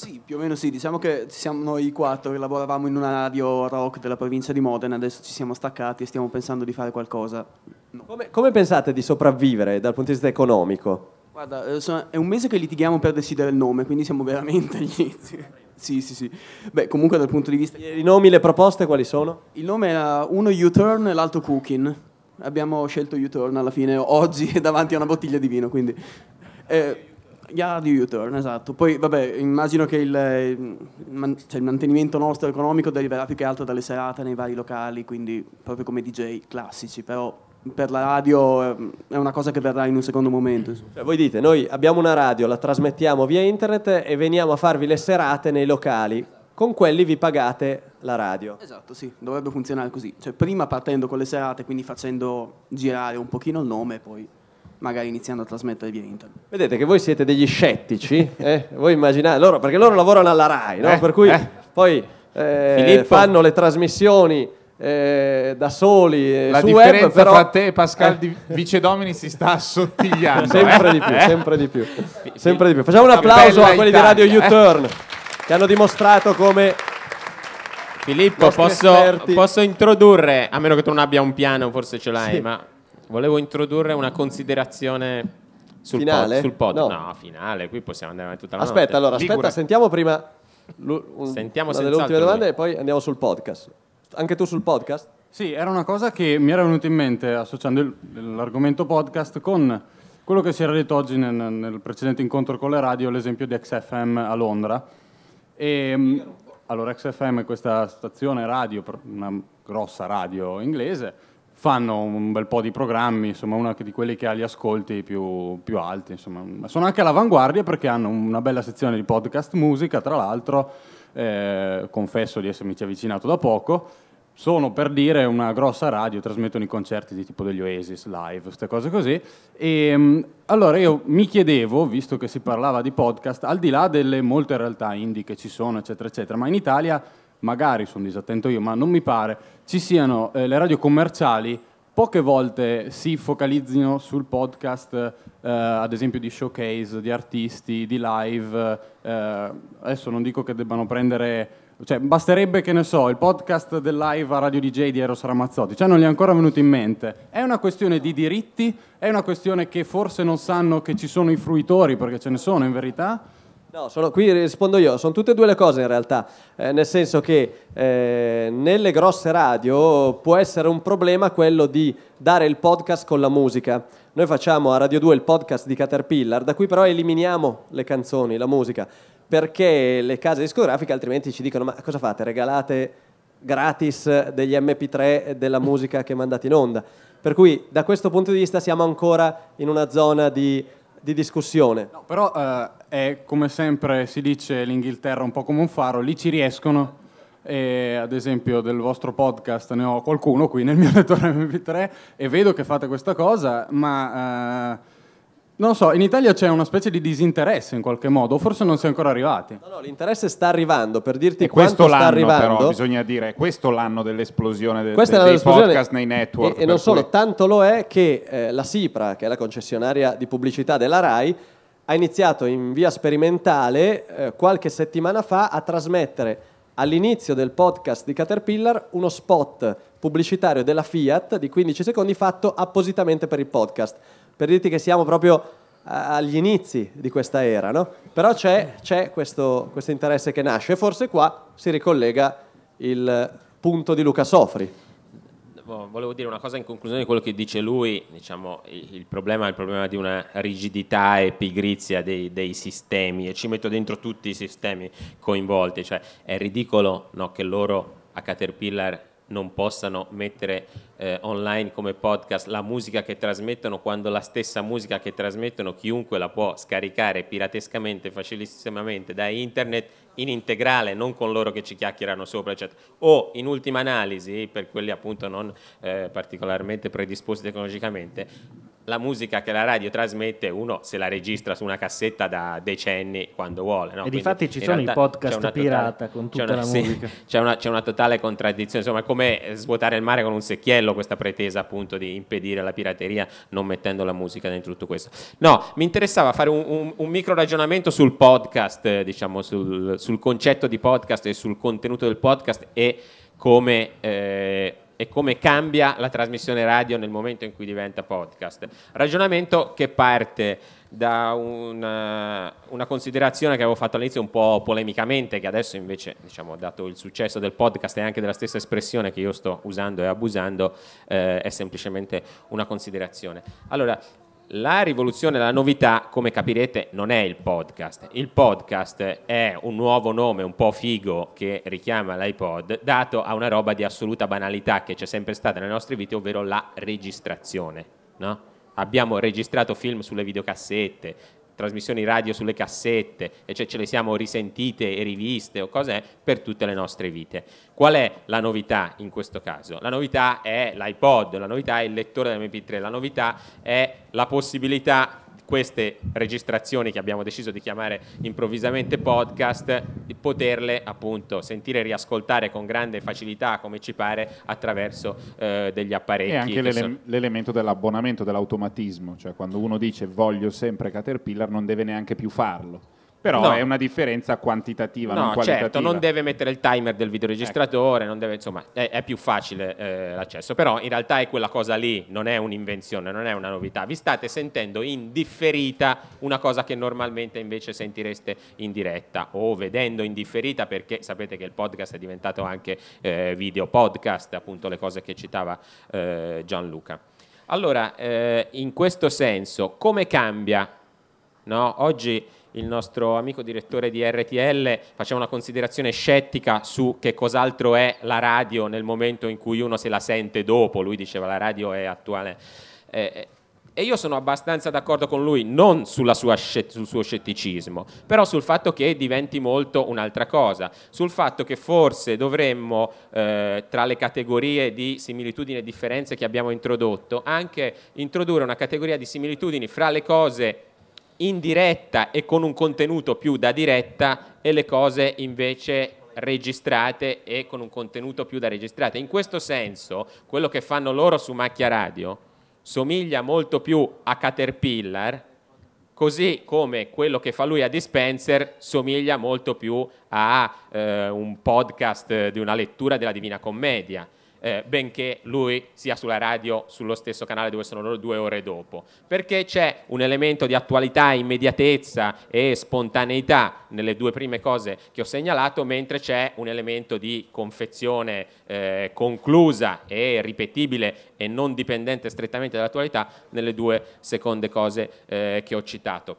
Sì, più o meno sì. Diciamo che siamo noi quattro che lavoravamo in una radio rock della provincia di Modena, adesso ci siamo staccati e stiamo pensando di fare qualcosa. Come, come pensate di sopravvivere dal punto di vista economico? Guarda, eh, è un mese che litighiamo per decidere il nome, quindi siamo veramente agli inizi. Sì, sì, sì. Beh, comunque dal punto di vista... I nomi, le proposte quali sono? Il nome era uno U-turn e l'altro Cooking. Abbiamo scelto U-turn alla fine, oggi, davanti a una bottiglia di vino, quindi... Eh, Yeah, di U-turn, esatto. Poi, vabbè, immagino che il, il cioè, il mantenimento nostro economico deriverà più che altro dalle serate nei vari locali, quindi proprio come DJ classici, però per la radio eh, è una cosa che verrà in un secondo momento. Cioè, voi dite, noi abbiamo una radio, la trasmettiamo via internet e veniamo a farvi le serate nei locali. Con quelli vi pagate la radio. Esatto, sì, dovrebbe funzionare così. Cioè, prima partendo con le serate, quindi facendo girare un pochino il nome, e poi magari iniziando a trasmettere via internet. Vedete che voi siete degli scettici, eh? voi immaginate, loro, perché loro lavorano alla RAI, no? Eh, per cui eh. poi eh, fanno le trasmissioni eh, da soli eh, La su differenza web, però fra te e Pascal di Vice Domini si sta assottigliando. sempre eh? di più, Eh? sempre di più, sempre di più. Facciamo un applauso a quelli Italia, di Radio eh. U-Turn che hanno dimostrato come Filippo, posso, posso introdurre, a meno che tu non abbia un piano, forse ce l'hai, Sì. ma volevo introdurre una considerazione sul Finale? pod. Sul pod. No. No. finale, qui possiamo andare avanti tutta la Aspetta, notte. allora, aspetta, sentiamo prima un- Sentiamo una delle ultime lui. domande e poi andiamo sul podcast. Anche tu sul podcast? Sì, era una cosa che mi era venuta in mente associando il- l'argomento podcast con quello che si era detto oggi nel, nel precedente incontro con le radio, l'esempio di XFM a Londra. E, mh, allora, XFM è questa stazione radio, una grossa radio inglese, fanno un bel po' di programmi, insomma, una di quelli che ha gli ascolti più, più alti. Insomma. Ma Sono anche all'avanguardia perché hanno una bella sezione di podcast musica, tra l'altro, eh, confesso di essermici avvicinato da poco. Sono per dire una grossa radio, trasmettono i concerti di tipo degli Oasis live, queste cose così. E mh, allora io mi chiedevo, visto che si parlava di podcast, al di là delle molte realtà indie che ci sono, eccetera, eccetera, ma in Italia, magari sono disattento io, ma non mi pare, ci siano eh, le radio commerciali poche volte si focalizzino sul podcast, eh, ad esempio di showcase, di artisti, di live. eh, adesso non dico che debbano prendere. Cioè, basterebbe che ne so, il podcast del live a Radio DJ di Eros Ramazzotti, cioè non gli è ancora venuto in mente. È una questione di diritti, è una questione che forse non sanno che ci sono i fruitori, perché ce ne sono in verità. No, sono- qui rispondo io, sono tutte e due le cose in realtà, Eh, nel senso che eh, nelle grosse radio può essere un problema quello di dare il podcast con la musica. Noi facciamo a Radio 2 il podcast di Caterpillar, da cui però eliminiamo le canzoni, la musica, perché le case discografiche altrimenti ci dicono ma cosa fate? Regalate gratis degli MP3 della musica che mandate in onda. Per cui da questo punto di vista siamo ancora in una zona di, di discussione. Però eh, è come sempre si dice l'Inghilterra un po' come un faro, lì ci riescono. E, ad esempio del vostro podcast ne ho qualcuno qui nel mio lettore MP3 e vedo che fate questa cosa, ma eh, non so, in Italia c'è una specie di disinteresse in qualche modo, o forse non si è ancora arrivati. No, no, l'interesse sta arrivando, per dirti E questo quanto sta l'anno arrivando. però, bisogna dire, è questo l'anno dell'esplosione de- de- è dei podcast nei network. E, e non solo, cui- tanto lo è che eh, la SIPRA, che è la concessionaria di pubblicità della RAI, ha iniziato in via sperimentale eh, qualche settimana fa a trasmettere all'inizio del podcast di Caterpillar uno spot pubblicitario della Fiat di 15 secondi fatto appositamente per il podcast. Per dirti che siamo proprio agli inizi di questa era, no? Però c'è, c'è questo, questo interesse che nasce e forse qua si ricollega il punto di Luca Sofri. Vo- Volevo dire una cosa in conclusione di quello che dice lui, diciamo, il problema è il problema di una rigidità e pigrizia dei, dei sistemi e ci metto dentro tutti i sistemi coinvolti, cioè è ridicolo no, che loro a Caterpillar non possano mettere eh, online come podcast la musica che trasmettono quando la stessa musica che trasmettono chiunque la può scaricare piratescamente, facilissimamente da internet in integrale, non con loro che ci chiacchierano sopra, eccetera. O in ultima analisi, per quelli appunto non eh, particolarmente predisposti tecnologicamente, la musica che la radio trasmette uno se la registra su una cassetta da decenni quando vuole. no? E Quindi, difatti ci sono i podcast totale- pirata con tutta una- la sì, musica. c'è una, c'è una totale contraddizione, insomma è come svuotare il mare con un secchiello questa pretesa appunto di impedire la pirateria non mettendo la musica dentro tutto questo. No, mi interessava fare un, un- un micro ragionamento sul podcast, diciamo sul, sul concetto di podcast e sul contenuto del podcast e come... eh, e come cambia la trasmissione radio nel momento in cui diventa podcast. Ragionamento che parte da una, una considerazione che avevo fatto all'inizio un po' polemicamente, che adesso invece, diciamo, dato il successo del podcast e anche della stessa espressione che io sto usando e abusando, eh, è semplicemente una considerazione. Allora, la rivoluzione, la novità, come capirete, non è il podcast. Il podcast è un nuovo nome un po' figo che richiama l'iPod, dato a una roba di assoluta banalità che c'è sempre stata nelle nostre vite, ovvero la registrazione. no? Abbiamo registrato film sulle videocassette, trasmissioni radio sulle cassette, e cioè ce le siamo risentite e riviste o cose per tutte le nostre vite. Qual è la novità in questo caso? La novità è l'iPod, la novità è il lettore dell'MP3, la novità è la possibilità queste registrazioni che abbiamo deciso di chiamare improvvisamente podcast, poterle appunto sentire e riascoltare con grande facilità come ci pare attraverso eh, degli apparecchi. E anche che l'ele- sono- l'elemento dell'abbonamento, dell'automatismo, cioè quando uno dice voglio sempre Caterpillar non deve neanche più farlo. Però No. è una differenza quantitativa, non No, qualitativa. certo, non deve mettere il timer del videoregistratore, non deve- insomma, è, è più facile eh, l'accesso. Però in realtà è quella cosa lì, non è un'invenzione, non è una novità. Vi state sentendo in differita una cosa che normalmente invece sentireste in diretta o vedendo in differita perché sapete che il podcast è diventato anche eh, video podcast, appunto le cose che citava eh, Gianluca. Allora, eh, in questo senso, come cambia No? Oggi il nostro amico direttore di RTL faceva una considerazione scettica su che cos'altro è la radio nel momento in cui uno se la sente dopo. Lui diceva la radio è attuale. Eh, e io sono abbastanza d'accordo con lui, non sua sul suo scetticismo, però sul fatto che diventi molto un'altra cosa, sul fatto che forse dovremmo, eh, tra le categorie di similitudini e differenze che abbiamo introdotto, anche introdurre una categoria di similitudini fra le cose in diretta e con un contenuto più da diretta e le cose invece registrate e con un contenuto più da registrate. In questo senso, quello che fanno loro su Macchia Radio somiglia molto più a Caterpillar, così come quello che fa lui a Dispenser somiglia molto più a eh, un podcast di una lettura della Divina Commedia. Eh, benché lui sia sulla radio sullo stesso canale dove sono loro due ore dopo, perché c'è un elemento di attualità, immediatezza e spontaneità nelle due prime cose che ho segnalato, mentre c'è un elemento di confezione eh, conclusa e ripetibile e non dipendente strettamente dall'attualità nelle due seconde cose eh, che ho citato.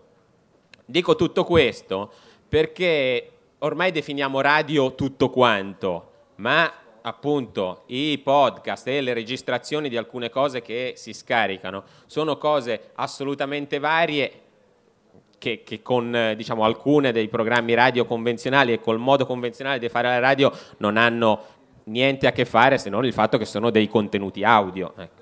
Dico tutto questo perché ormai definiamo radio tutto quanto, ma appunto i podcast e le registrazioni di alcune cose che si scaricano sono cose assolutamente varie che, che con eh, diciamo, alcune dei programmi radio convenzionali e col modo convenzionale di fare la radio non hanno niente a che fare se non il fatto che sono dei contenuti audio. ecco.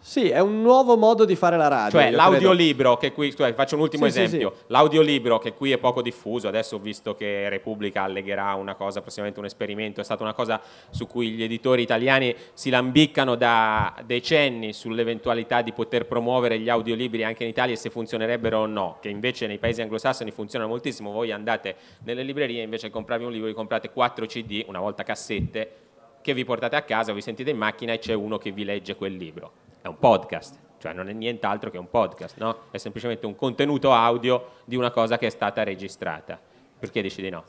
Sì, è un nuovo modo di fare la radio. Cioè io l'audiolibro che qui, scusa, faccio un ultimo Sì, sì, esempio, l'audiolibro che qui è poco diffuso, adesso ho visto che Repubblica allegherà una cosa, prossimamente un esperimento, è stata una cosa su cui gli editori italiani si lambiccano da decenni sull'eventualità di poter promuovere gli audiolibri anche in Italia e se funzionerebbero o no, che invece nei paesi anglosassoni funzionano moltissimo, voi andate nelle librerie invece di comprarvi un libro vi comprate 4 CD, una volta cassette, che vi portate a casa, vi sentite in macchina e c'è uno che vi legge quel libro. È un podcast, cioè non è nient'altro che un podcast, no? È semplicemente un contenuto audio di una cosa che è stata registrata. Perché dici di no?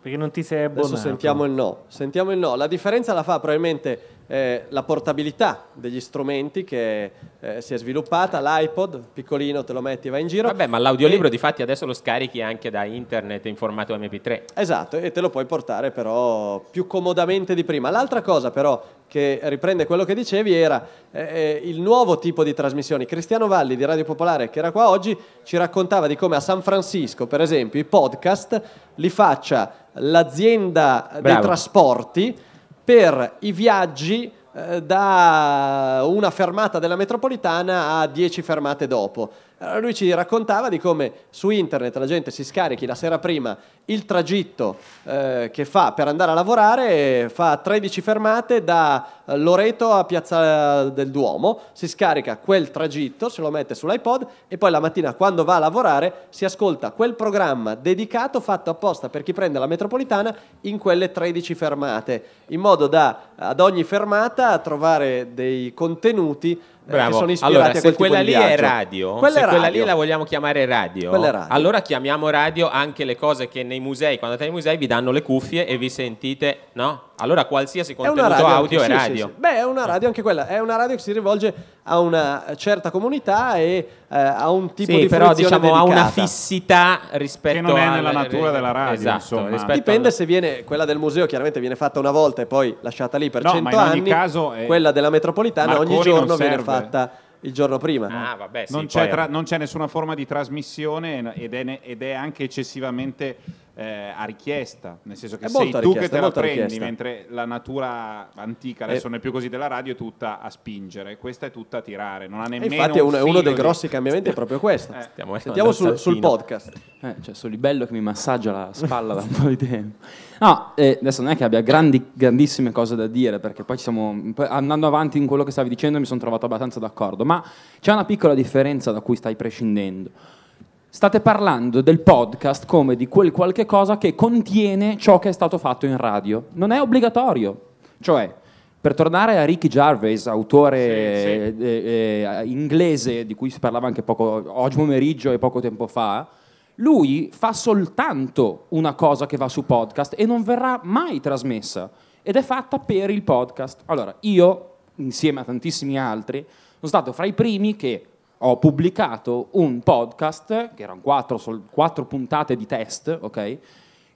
Perché non ti sei abbonato. Adesso sentiamo il no. Sentiamo il no. La differenza la fa probabilmente eh, la portabilità degli strumenti che eh, si è sviluppata, l'iPod, piccolino, te lo metti e vai in giro. Vabbè, ma l'audiolibro di fatti adesso lo scarichi anche da internet in formato MP3. Esatto, e te lo puoi portare però più comodamente di prima. L'altra cosa però che riprende quello che dicevi era eh, eh, il nuovo tipo di trasmissioni. Cristiano Valli di Radio Popolare, che era qua oggi, ci raccontava di come a San Francisco, per esempio, i podcast li faccia l'azienda dei Bravo. trasporti per i viaggi eh, da una fermata della metropolitana a 10 fermate dopo. Allora lui ci raccontava di come su internet la gente si scarichi la sera prima il tragitto eh, che fa per andare a lavorare, fa 13 fermate da Loreto a Piazza del Duomo, si scarica quel tragitto, se lo mette sull'iPod e poi la mattina quando va a lavorare si ascolta quel programma dedicato fatto apposta per chi prende la metropolitana in quelle 13 fermate, in modo da ad ogni fermata trovare dei contenuti Bravo. sono ispirati Allora, se quella lì è radio, Quella se è quella radio. lì la vogliamo chiamare radio, Quella radio. allora chiamiamo radio anche le cose che nei musei, quando andate nei musei vi danno le cuffie e vi sentite, no? Allora qualsiasi È contenuto radio audio anche- è sì, sì, radio. sì. Beh, è una radio anche quella, è una radio che si rivolge a una certa comunità e eh, a un tipo Sì, di però diciamo ha una fissità rispetto Che non è al- nella natura della radio, Esatto, insomma. rispetto Dipende al- se viene quella del museo, chiaramente viene fatta una volta e poi lasciata lì per No, 100 ma in ogni anni. caso, eh, quella della metropolitana ogni Marconi non giorno viene fatta il giorno prima. Ah, vabbè, sì, non, c'è è- tra- non c'è nessuna forma di trasmissione ed è, ne- ed è anche eccessivamente eh, a richiesta, nel senso che È sei tu che te la prendi, richiesta. mentre la natura antica, adesso Eh. non è più così della radio, è tutta a spingere, questa è tutta a tirare, non ha E nemmeno infatti un uno dei filo grossi cambiamenti è proprio questo. Eh. Stiamo Sentiamo sul, sul podcast. Eh, c'è Solibello che mi massaggia la spalla da un po' di tempo. No, eh, adesso non è che abbia grandi, grandissime cose da dire, perché poi ci siamo, poi andando avanti in quello che stavi dicendo mi sono trovato abbastanza d'accordo, ma c'è una piccola differenza da cui stai prescindendo. State parlando del podcast come di quel qualche cosa che contiene ciò che è stato fatto in radio. Non è obbligatorio. Cioè, per tornare a Ricky Gervais, autore eh, eh, inglese di cui si parlava anche poco oggi pomeriggio e poco tempo fa, lui fa soltanto una cosa che va su podcast e non verrà mai trasmessa ed è fatta per il podcast. Allora, io, insieme a tantissimi altri, sono stato fra i primi che ho pubblicato un podcast, che erano quattro, quattro puntate di test, ok?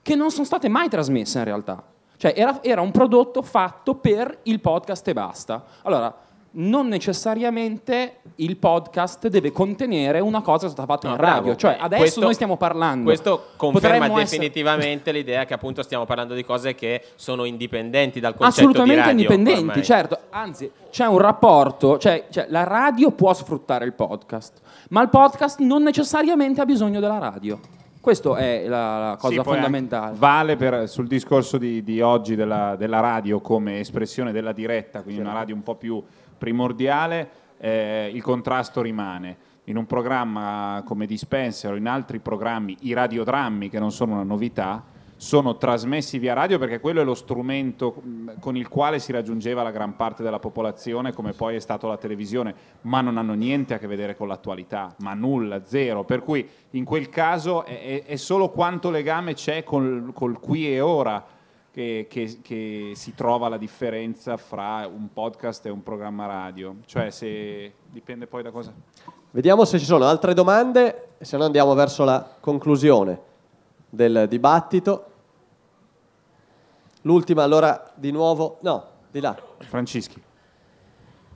Che non sono state mai trasmesse in realtà. Cioè era, era un prodotto fatto per il podcast e basta. Allora, non necessariamente il podcast deve contenere una cosa che è stata fatta No, in radio. bravo. Cioè, adesso Questo- noi stiamo parlando. Questo conferma Potremmo essere- definitivamente l'idea che appunto stiamo parlando di cose che sono indipendenti dal concetto Assolutamente di radio. indipendenti, ormai. certo. Anzi, c'è un rapporto, cioè, cioè, la radio può sfruttare il podcast, ma il podcast non necessariamente ha bisogno della radio. Questa è la, la cosa Sì, fondamentale. Vale per- sul discorso di, di oggi della, della radio come espressione della diretta, quindi una radio un po' più primordiale, eh, il contrasto rimane. In un programma come Dispenser o in altri programmi, i radiodrammi, che non sono una novità, sono trasmessi via radio perché quello è lo strumento con il quale si raggiungeva la gran parte della popolazione, come poi è stato la televisione, ma non hanno niente a che vedere con l'attualità, ma nulla, zero. Per cui in quel caso è- è solo quanto legame c'è col, col qui e ora che, che- che si trova la differenza fra un podcast e un programma radio. Cioè se dipende poi da cosa. Vediamo se ci sono altre domande, se no andiamo verso la conclusione del dibattito. L'ultima allora di nuovo, no, di là. Francischi.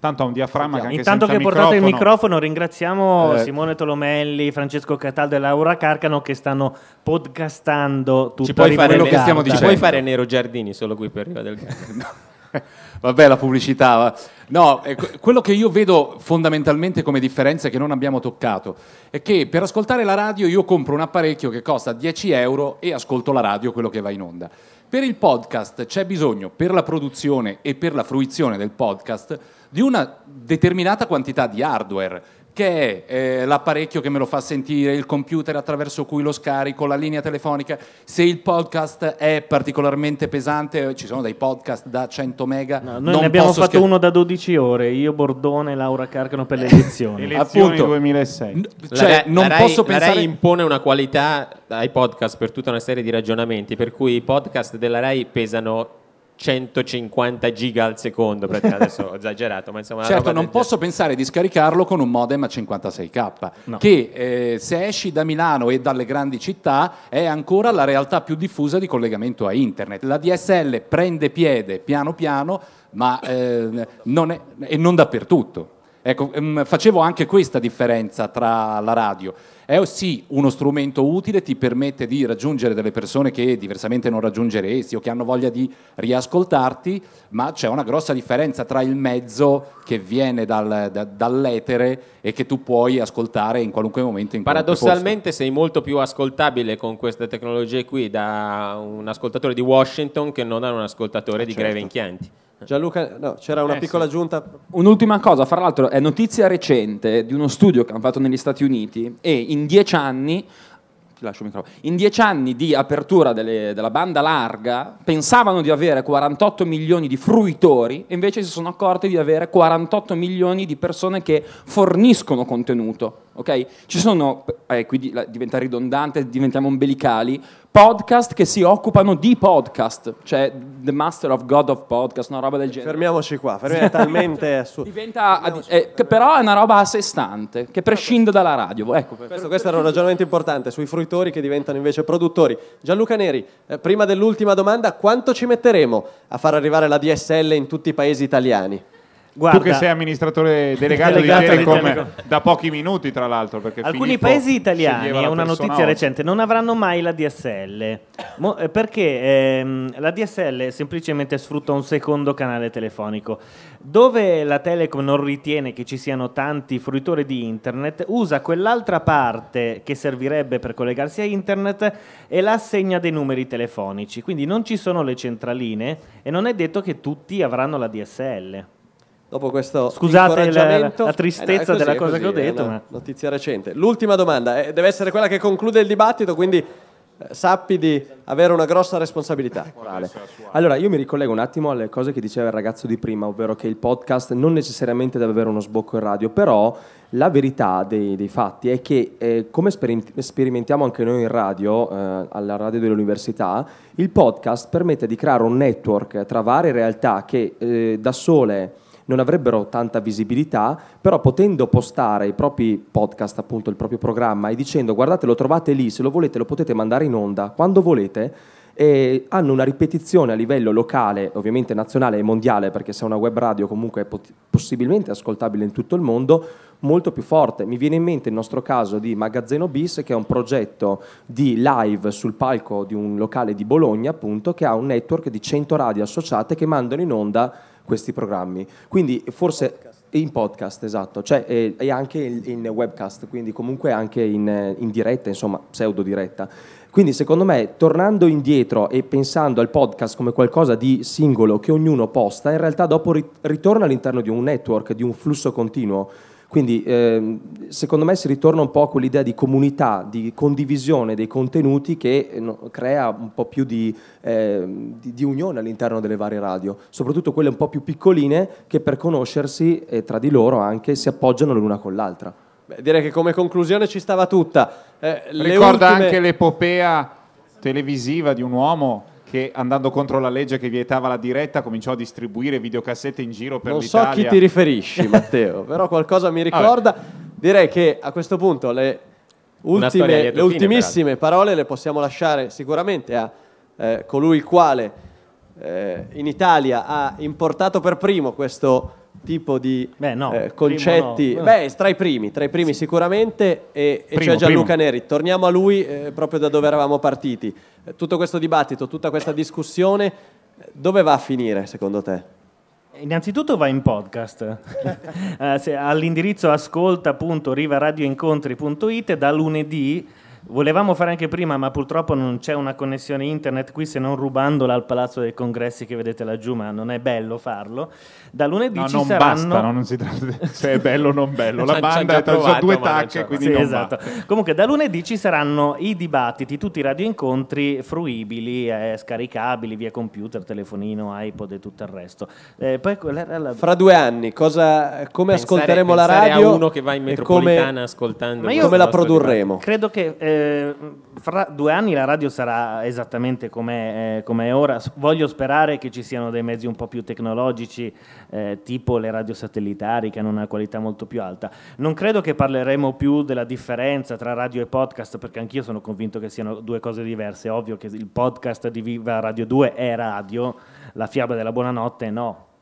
Tanto ha un diaframma che anche Intanto che portate il microfono- ringraziamo Eh. Simone Tolomelli, Francesco Cataldo e Laura Carcano che stanno podcastando tutto Ci puoi, fare, Rivo ne- del Garda. ci puoi fare Nero Giardini solo qui per Riva del Garda. Vabbè, la pubblicità. va. No, eh, que- quello che io vedo fondamentalmente come differenza che non abbiamo toccato è che per ascoltare la radio io compro un apparecchio che costa 10 euro e ascolto la radio, quello che va in onda. Per il podcast c'è bisogno, per la produzione e per la fruizione del podcast, di una determinata quantità di hardware che è eh, l'apparecchio che me lo fa sentire, il computer attraverso cui lo scarico, la linea telefonica. Se il podcast è particolarmente pesante, eh, ci sono dei podcast da 100 mega. Noi non ne abbiamo posso fatto scher- uno da 12 ore, io, Bordone e Laura Carcano per le elezioni. Elezioni Appunto. 2006. Cioè, la, Rai- non la Rai- posso la pensare- Rai impone una qualità ai podcast per tutta una serie di ragionamenti, per cui i podcast della Rai pesano 150 giga al secondo, adesso ho esagerato, ma insomma Certo, non posso pensare di scaricarlo con un modem a 56k, No. che eh, se esci da Milano e dalle grandi città è ancora la realtà più diffusa di collegamento a internet. La DSL prende piede piano piano, ma eh, non è, e non dappertutto. Ecco, ehm, facevo anche questa differenza tra la radio. È sì uno strumento utile, ti permette di raggiungere delle persone che diversamente non raggiungeresti o che hanno voglia di riascoltarti, ma c'è una grossa differenza tra il mezzo che viene dal- da- dall'etere e che tu puoi ascoltare in qualunque momento. In. Paradossalmente sei molto più ascoltabile con queste tecnologie qui da un ascoltatore di Washington che non da un ascoltatore di Greve in Chianti. Gianluca, no, c'era una Eh, piccola sì. aggiunta. Un'ultima cosa, fra l'altro, è notizia recente di uno studio che hanno fatto negli Stati Uniti e in dieci anni, ti lascio il microfono, in dieci anni di apertura delle- della banda larga pensavano di avere 48 milioni di fruitori e invece si sono accorti di avere 48 milioni di persone che forniscono contenuto. Ok? Ci sono, eh, qui di- la- diventa ridondante, diventiamo ombelicali, podcast che si occupano di podcast, cioè The Master of God of Podcast, una roba del genere. Fermiamoci qua, fermiamo- è talmente assurdo. Diventa, eh, che però è una roba a sé stante, che prescinde dalla radio. Ecco, per- Questo, questo era un ragionamento importante sui fruitori che diventano invece produttori. Gianluca Neri, eh, prima dell'ultima domanda, quanto ci metteremo a far arrivare la DSL in tutti i paesi italiani? Tu che sei amministratore delegato, Delegato di di Telecom Telecom. da pochi minuti, tra l'altro. Perché Alcuni Filippo paesi italiani, è una notizia oggi. recente, non avranno mai la DSL. Mo- eh, perché ehm, la DSL semplicemente sfrutta un secondo canale telefonico. Dove la Telecom non ritiene che ci siano tanti fruitori di internet, usa quell'altra parte che servirebbe per collegarsi a internet e la assegna dei numeri telefonici. Quindi non ci sono le centraline e non è detto che tutti avranno la DSL. Dopo questo Scusate la- incoraggiamento- la tristezza Eh no, così, della cosa così, che ho detto, ma- Notizia recente. L'ultima domanda eh, deve essere quella che conclude il dibattito, quindi eh, sappi di avere una grossa responsabilità. Allora, io mi ricollego un attimo alle cose che diceva il ragazzo di prima, ovvero che il podcast non necessariamente deve avere uno sbocco in radio, però la verità dei, dei fatti è che, eh, come sperim- sperimentiamo anche noi in radio, eh, alla radio dell'università, il podcast permette di creare un network tra varie realtà che eh, da sole non avrebbero tanta visibilità, però potendo postare i propri podcast, appunto il proprio programma, e dicendo guardate lo trovate lì, se lo volete lo potete mandare in onda quando volete, e hanno una ripetizione a livello locale, ovviamente nazionale e mondiale, perché se è una web radio comunque è pot- possibilmente ascoltabile in tutto il mondo, molto più forte. Mi viene in mente il nostro caso di Magazzino Bis, che è un progetto di live sul palco di un locale di Bologna, appunto, che ha un network di 100 radio associate che mandano in onda questi programmi. Quindi forse in podcast, esatto, cioè, e, e anche in, webcast, quindi comunque anche in, in diretta, insomma, pseudo diretta. Quindi secondo me, tornando indietro e pensando al podcast come qualcosa di singolo che ognuno posta, in realtà dopo ri- ritorna all'interno di un network, di un flusso continuo. Quindi ehm, secondo me si ritorna un po' a quell'idea di comunità, di condivisione dei contenuti che eh, no- crea un po' più di, ehm, di- di unione all'interno delle varie radio, soprattutto quelle un po' più piccoline che per conoscersi eh, tra di loro anche si appoggiano l'una con l'altra. Beh, direi che come conclusione ci stava tutta. Eh, le Ricorda ultime- anche l'epopea televisiva di un uomo che andando contro la legge che vietava la diretta cominciò a distribuire videocassette in giro per Non so l'Italia. a chi ti riferisci, Matteo, però qualcosa mi ricorda. Direi che a questo punto le, ultime, le fine, ultimissime parole le possiamo lasciare sicuramente a eh, colui il quale eh, in Italia ha importato per primo questo tipo di eh, concetti. no. Beh, tra i primi, tra i primi sicuramente, e, e Primo, c'è Gianluca primo. Neri. Torniamo a lui eh, proprio da dove eravamo partiti. Tutto questo dibattito, tutta questa discussione, dove va a finire secondo te? Innanzitutto va in podcast Eh, all'indirizzo ascolta.rivaradioincontri.it da lunedì. Volevamo fare anche prima, ma purtroppo non c'è una connessione internet qui se non rubandola al Palazzo dei Congressi che vedete laggiù, ma non è bello farlo. Da lunedì No, ci non saranno basta, no? non si tratta di se è bello o non bello. La banda ha due tacche, quindi Sì, non esatto. va. Comunque da lunedì ci saranno i dibattiti, tutti i radioincontri fruibili, eh, scaricabili via computer, telefonino, iPod e tutto il resto. Eh, poi la- Fra due anni, cosa, come Pensare- ascolteremo la pensare a radio? uno che va in metropolitana come- ascoltando Ma io- come la produrremo? Credo che eh, fra due anni la radio sarà esattamente come è ora. Voglio sperare che ci siano dei mezzi un po' più tecnologici, eh, tipo le radio satellitari, che hanno una qualità molto più alta. Non credo che parleremo più della differenza tra radio e podcast, perché anch'io sono convinto che siano due cose diverse. È ovvio che il podcast di Viva Radio 2 è radio, la fiaba della buonanotte no.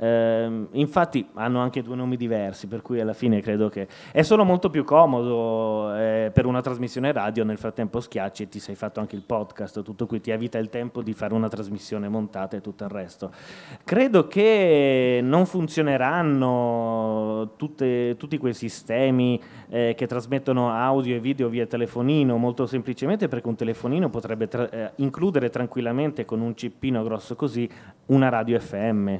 Ehm, infatti hanno anche due nomi diversi, per cui alla fine credo che è solo molto più comodo eh, per una trasmissione radio. Nel frattempo schiacci e ti sei fatto anche il podcast, tutto qui ti evita il tempo di fare una trasmissione montata e tutto il resto. Credo che non funzioneranno tutte- tutti quei sistemi eh, che trasmettono audio e video via telefonino, molto semplicemente perché un telefonino potrebbe tra- eh, includere tranquillamente con un cippino grosso così una radio FM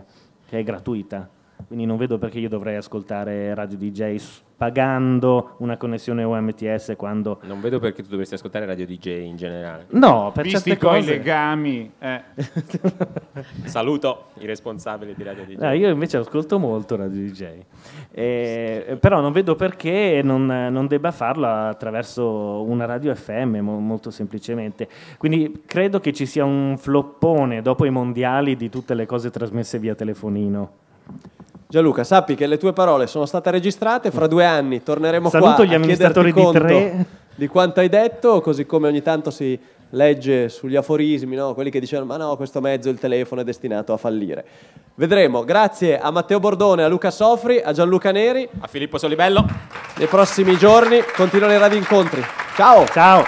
che è gratuita. Quindi non vedo perché io dovrei ascoltare Radio DJ pagando una connessione UMTS quando... Non vedo perché tu dovresti ascoltare Radio DJ in generale. No, per Visti certe i tuoi cose... legami, eh. Saluto i responsabili di Radio DJ. No, io invece ascolto molto Radio DJ, Eh, però non vedo perché non, non debba farlo attraverso una radio FM, mo- molto semplicemente. Quindi credo che ci sia un floppone dopo i mondiali di tutte le cose trasmesse via telefonino. Gianluca, sappi che le tue parole sono state registrate, fra due anni torneremo Saluto qua gli a amministratori chiederti di tre. di quanto hai detto, così come ogni tanto si legge sugli aforismi, no? quelli che dicevano ma no, questo mezzo, il telefono è destinato a fallire. Vedremo, grazie a Matteo Bordone, a Luca Sofri, a Gianluca Neri. A Filippo Solibello. Nei prossimi giorni continuano i radio incontri. Ciao! Ciao!